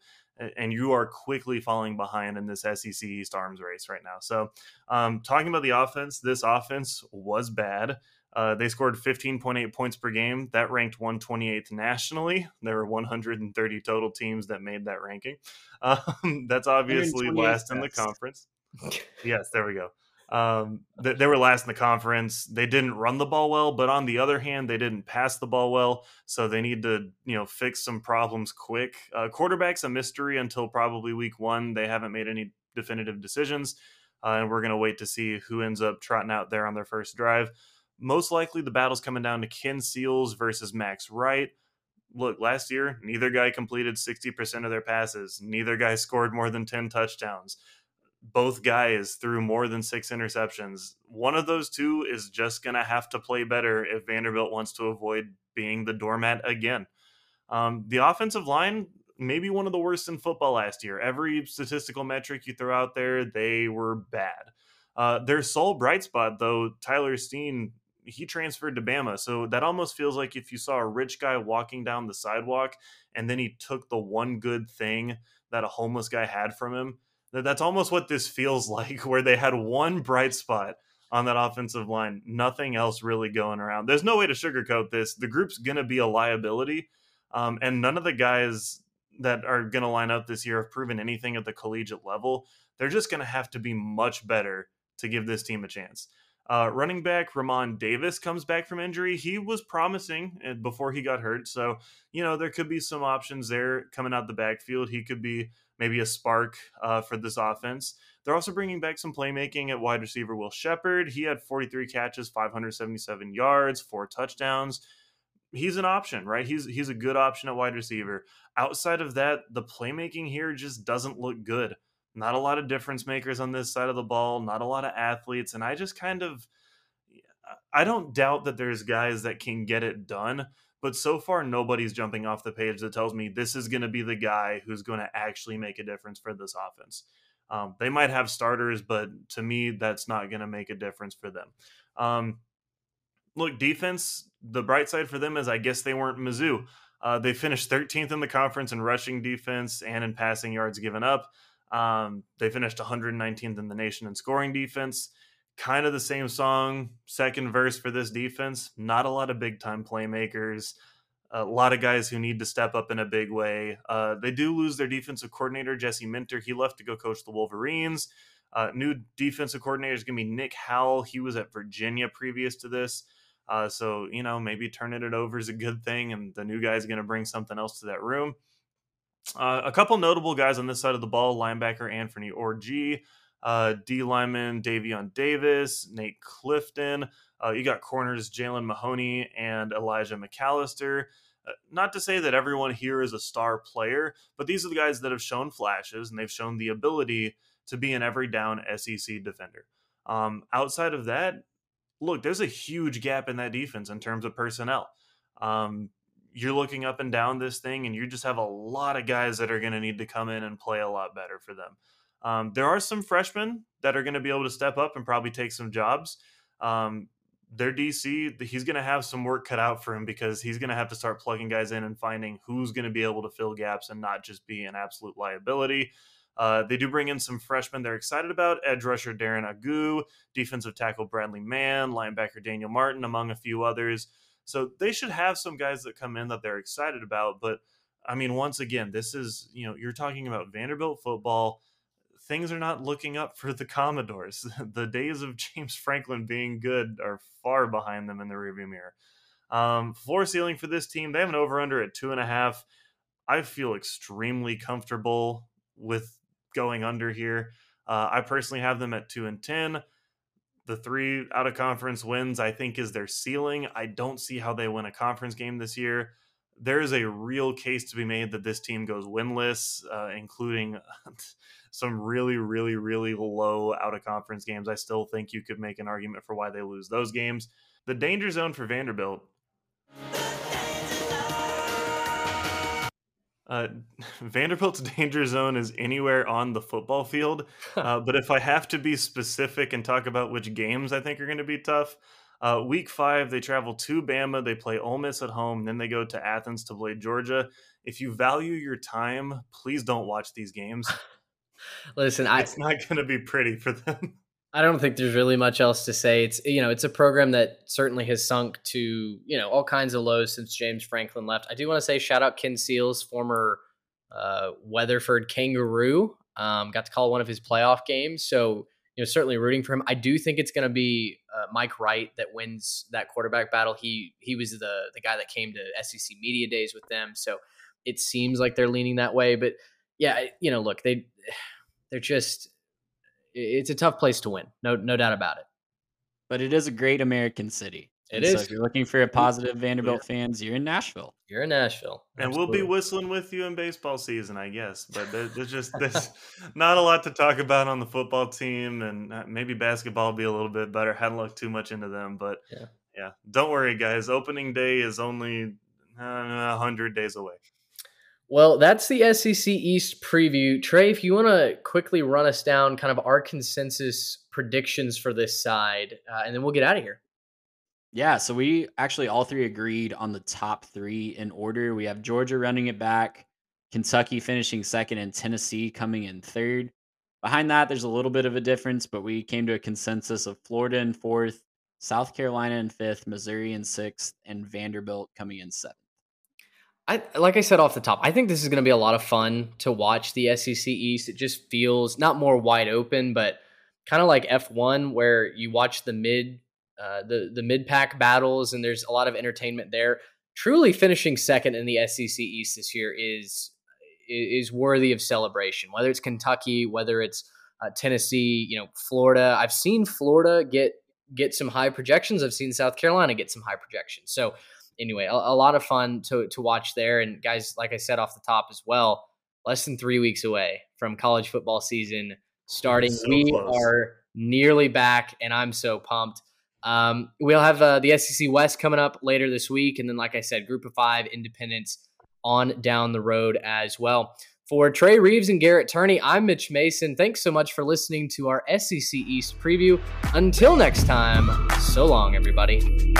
F: and you are quickly falling behind in this SEC East arms race right now. So, um, talking about the offense, this offense was bad. Uh, they scored 15.8 points per game. That ranked 128th nationally. There were 130 total teams that made that ranking. Um, that's obviously last in the conference. yes, there we go. Um, they, they, were last in the conference. They didn't run the ball well, but on the other hand, they didn't pass the ball well. So they need to, you know, fix some problems quick. Uh, quarterback's a mystery until probably week one. They haven't made any definitive decisions, uh, and we're going to wait to see who ends up trotting out there on their first drive most likely the battle's coming down to Ken Seals versus Max Wright. Look, last year, neither guy completed 60% of their passes. Neither guy scored more than 10 touchdowns. Both guys threw more than six interceptions. One of those two is just going to have to play better if Vanderbilt wants to avoid being the doormat again. Um, the offensive line, maybe one of the worst in football last year. Every statistical metric you throw out there, they were bad. Uh, their sole bright spot, though, Tyler Steen he transferred to Bama. So that almost feels like if you saw a rich guy walking down the sidewalk and then he took the one good thing that a homeless guy had from him. That that's almost what this feels like, where they had one bright spot on that offensive line, nothing else really going around. There's no way to sugarcoat this. The group's going to be a liability. Um, and none of the guys that are going to line up this year have proven anything at the collegiate level. They're just going to have to be much better to give this team a chance. Uh, running back Ramon Davis comes back from injury. He was promising uh, before he got hurt. So, you know, there could be some options there coming out the backfield. He could be maybe a spark uh, for this offense. They're also bringing back some playmaking at wide receiver Will Sheppard. He had 43 catches, 577 yards, four touchdowns. He's an option, right? He's he's a good option at wide receiver. Outside of that, the playmaking here just doesn't look good not a lot of difference makers on this side of the ball, not a lot of athletes. And I just kind of, I don't doubt that there's guys that can get it done, But so far, nobody's jumping off the page that tells me this is going to be the guy who's going to actually make a difference for this offense. Um, they might have starters, but to me, that's not going to make a difference for them. Um, look, defense, the bright side for them is I guess they weren't Mizzou. Uh, they finished 13th in the conference in rushing defense and in passing yards given up. Um, they finished 119th in the nation in scoring defense. Kind of the same song, second verse for this defense. Not a lot of big time playmakers. A lot of guys who need to step up in a big way. Uh, they do lose their defensive coordinator, Jesse Minter. He left to go coach the Wolverines. Uh, new defensive coordinator is going to be Nick Howell. He was at Virginia previous to this. Uh, so, you know, maybe turning it over is a good thing, and the new guy is going to bring something else to that room. Uh, a couple notable guys on this side of the ball linebacker Anthony Orji, uh, D lineman Davion Davis, Nate Clifton. Uh, you got corners Jalen Mahoney and Elijah McAllister. Uh, not to say that everyone here is a star player, but these are the guys that have shown flashes and they've shown the ability to be an every down SEC defender. Um, outside of that, look, there's a huge gap in that defense in terms of personnel. Um, you're looking up and down this thing, and you just have a lot of guys that are going to need to come in and play a lot better for them. Um, there are some freshmen that are going to be able to step up and probably take some jobs. Um, their DC, he's going to have some work cut out for him because he's going to have to start plugging guys in and finding who's going to be able to fill gaps and not just be an absolute liability. Uh, they do bring in some freshmen they're excited about edge rusher Darren Agu, defensive tackle Bradley Mann, linebacker Daniel Martin, among a few others. So they should have some guys that come in that they're excited about. But I mean, once again, this is, you know, you're talking about Vanderbilt football. Things are not looking up for the Commodores. the days of James Franklin being good are far behind them in the rearview mirror. Um, floor ceiling for this team, they have an over under at two and a half. I feel extremely comfortable with going under here. Uh, I personally have them at two and ten. The three out of conference wins, I think, is their ceiling. I don't see how they win a conference game this year. There is a real case to be made that this team goes winless, uh, including some really, really, really low out of conference games. I still think you could make an argument for why they lose those games. The danger zone for Vanderbilt Uh, Vanderbilt's danger zone is anywhere on the football field. Uh, but if I have to be specific and talk about which games I think are going to be tough, uh, week five, they travel to Bama. They play Ole Miss at home. Then they go to Athens to play Georgia. If you value your time, please don't watch these games.
D: Listen, I,
F: it's not going to be pretty for them.
D: I don't think there's really much else to say. It's you know, it's a program that certainly has sunk to, you know, all kinds of lows since James Franklin left. I do want to say shout out Ken Seals, former uh, Weatherford Kangaroo. Um, got to call one of his playoff games. So, you know, certainly rooting for him. I do think it's going to be uh, Mike Wright that wins that quarterback battle. He he was the the guy that came to SEC media days with them. So it seems like they're leaning that way. But yeah, you know, look, they they're just it's a tough place to win. No, no doubt about it.
E: But it is a great American city.
D: It is.
E: So if you're looking for a positive Vanderbilt yeah. fans, you're in Nashville.
D: You're in Nashville,
F: and Absolutely. we'll be whistling with you in baseball season, I guess. But there's just there's not a lot to talk about on the football team, and uh, maybe basketball will be a little bit better. Hadn't looked too much into them, but yeah, yeah. Don't worry, guys. Opening day is only uh, hundred days away.
D: Well, that's the SEC East preview. Trey, if you want to quickly run us down kind of our consensus predictions for this side, uh, and then we'll get out of here.
E: Yeah, so we actually all three agreed on the top three in order. We have Georgia running it back, Kentucky finishing second, and Tennessee coming in third. Behind that, there's a little bit of a difference, but we came to a consensus of Florida in fourth, South Carolina in fifth, Missouri in sixth, and Vanderbilt coming in seventh.
D: I like I said off the top, I think this is going to be a lot of fun to watch the SEC East. It just feels not more wide open, but kind of like F1 where you watch the mid uh, the the mid pack battles and there's a lot of entertainment there. Truly finishing second in the SEC East this year is is worthy of celebration. Whether it's Kentucky, whether it's uh, Tennessee, you know, Florida. I've seen Florida get get some high projections. I've seen South Carolina get some high projections. So anyway, a, a, lot of fun to to watch there. And guys, like I said off the top as well, less than three weeks away from college football season starting. So we close. are nearly back, and I'm so pumped. Um, we'll have uh, the SEC West coming up later this week, and then, like I said, Group of Five Independence on down the road as well. For Trey Reeves and Garrett Turney, I'm Mitch Mason. Thanks so much for listening to our SEC East preview. Until next time, so long, everybody.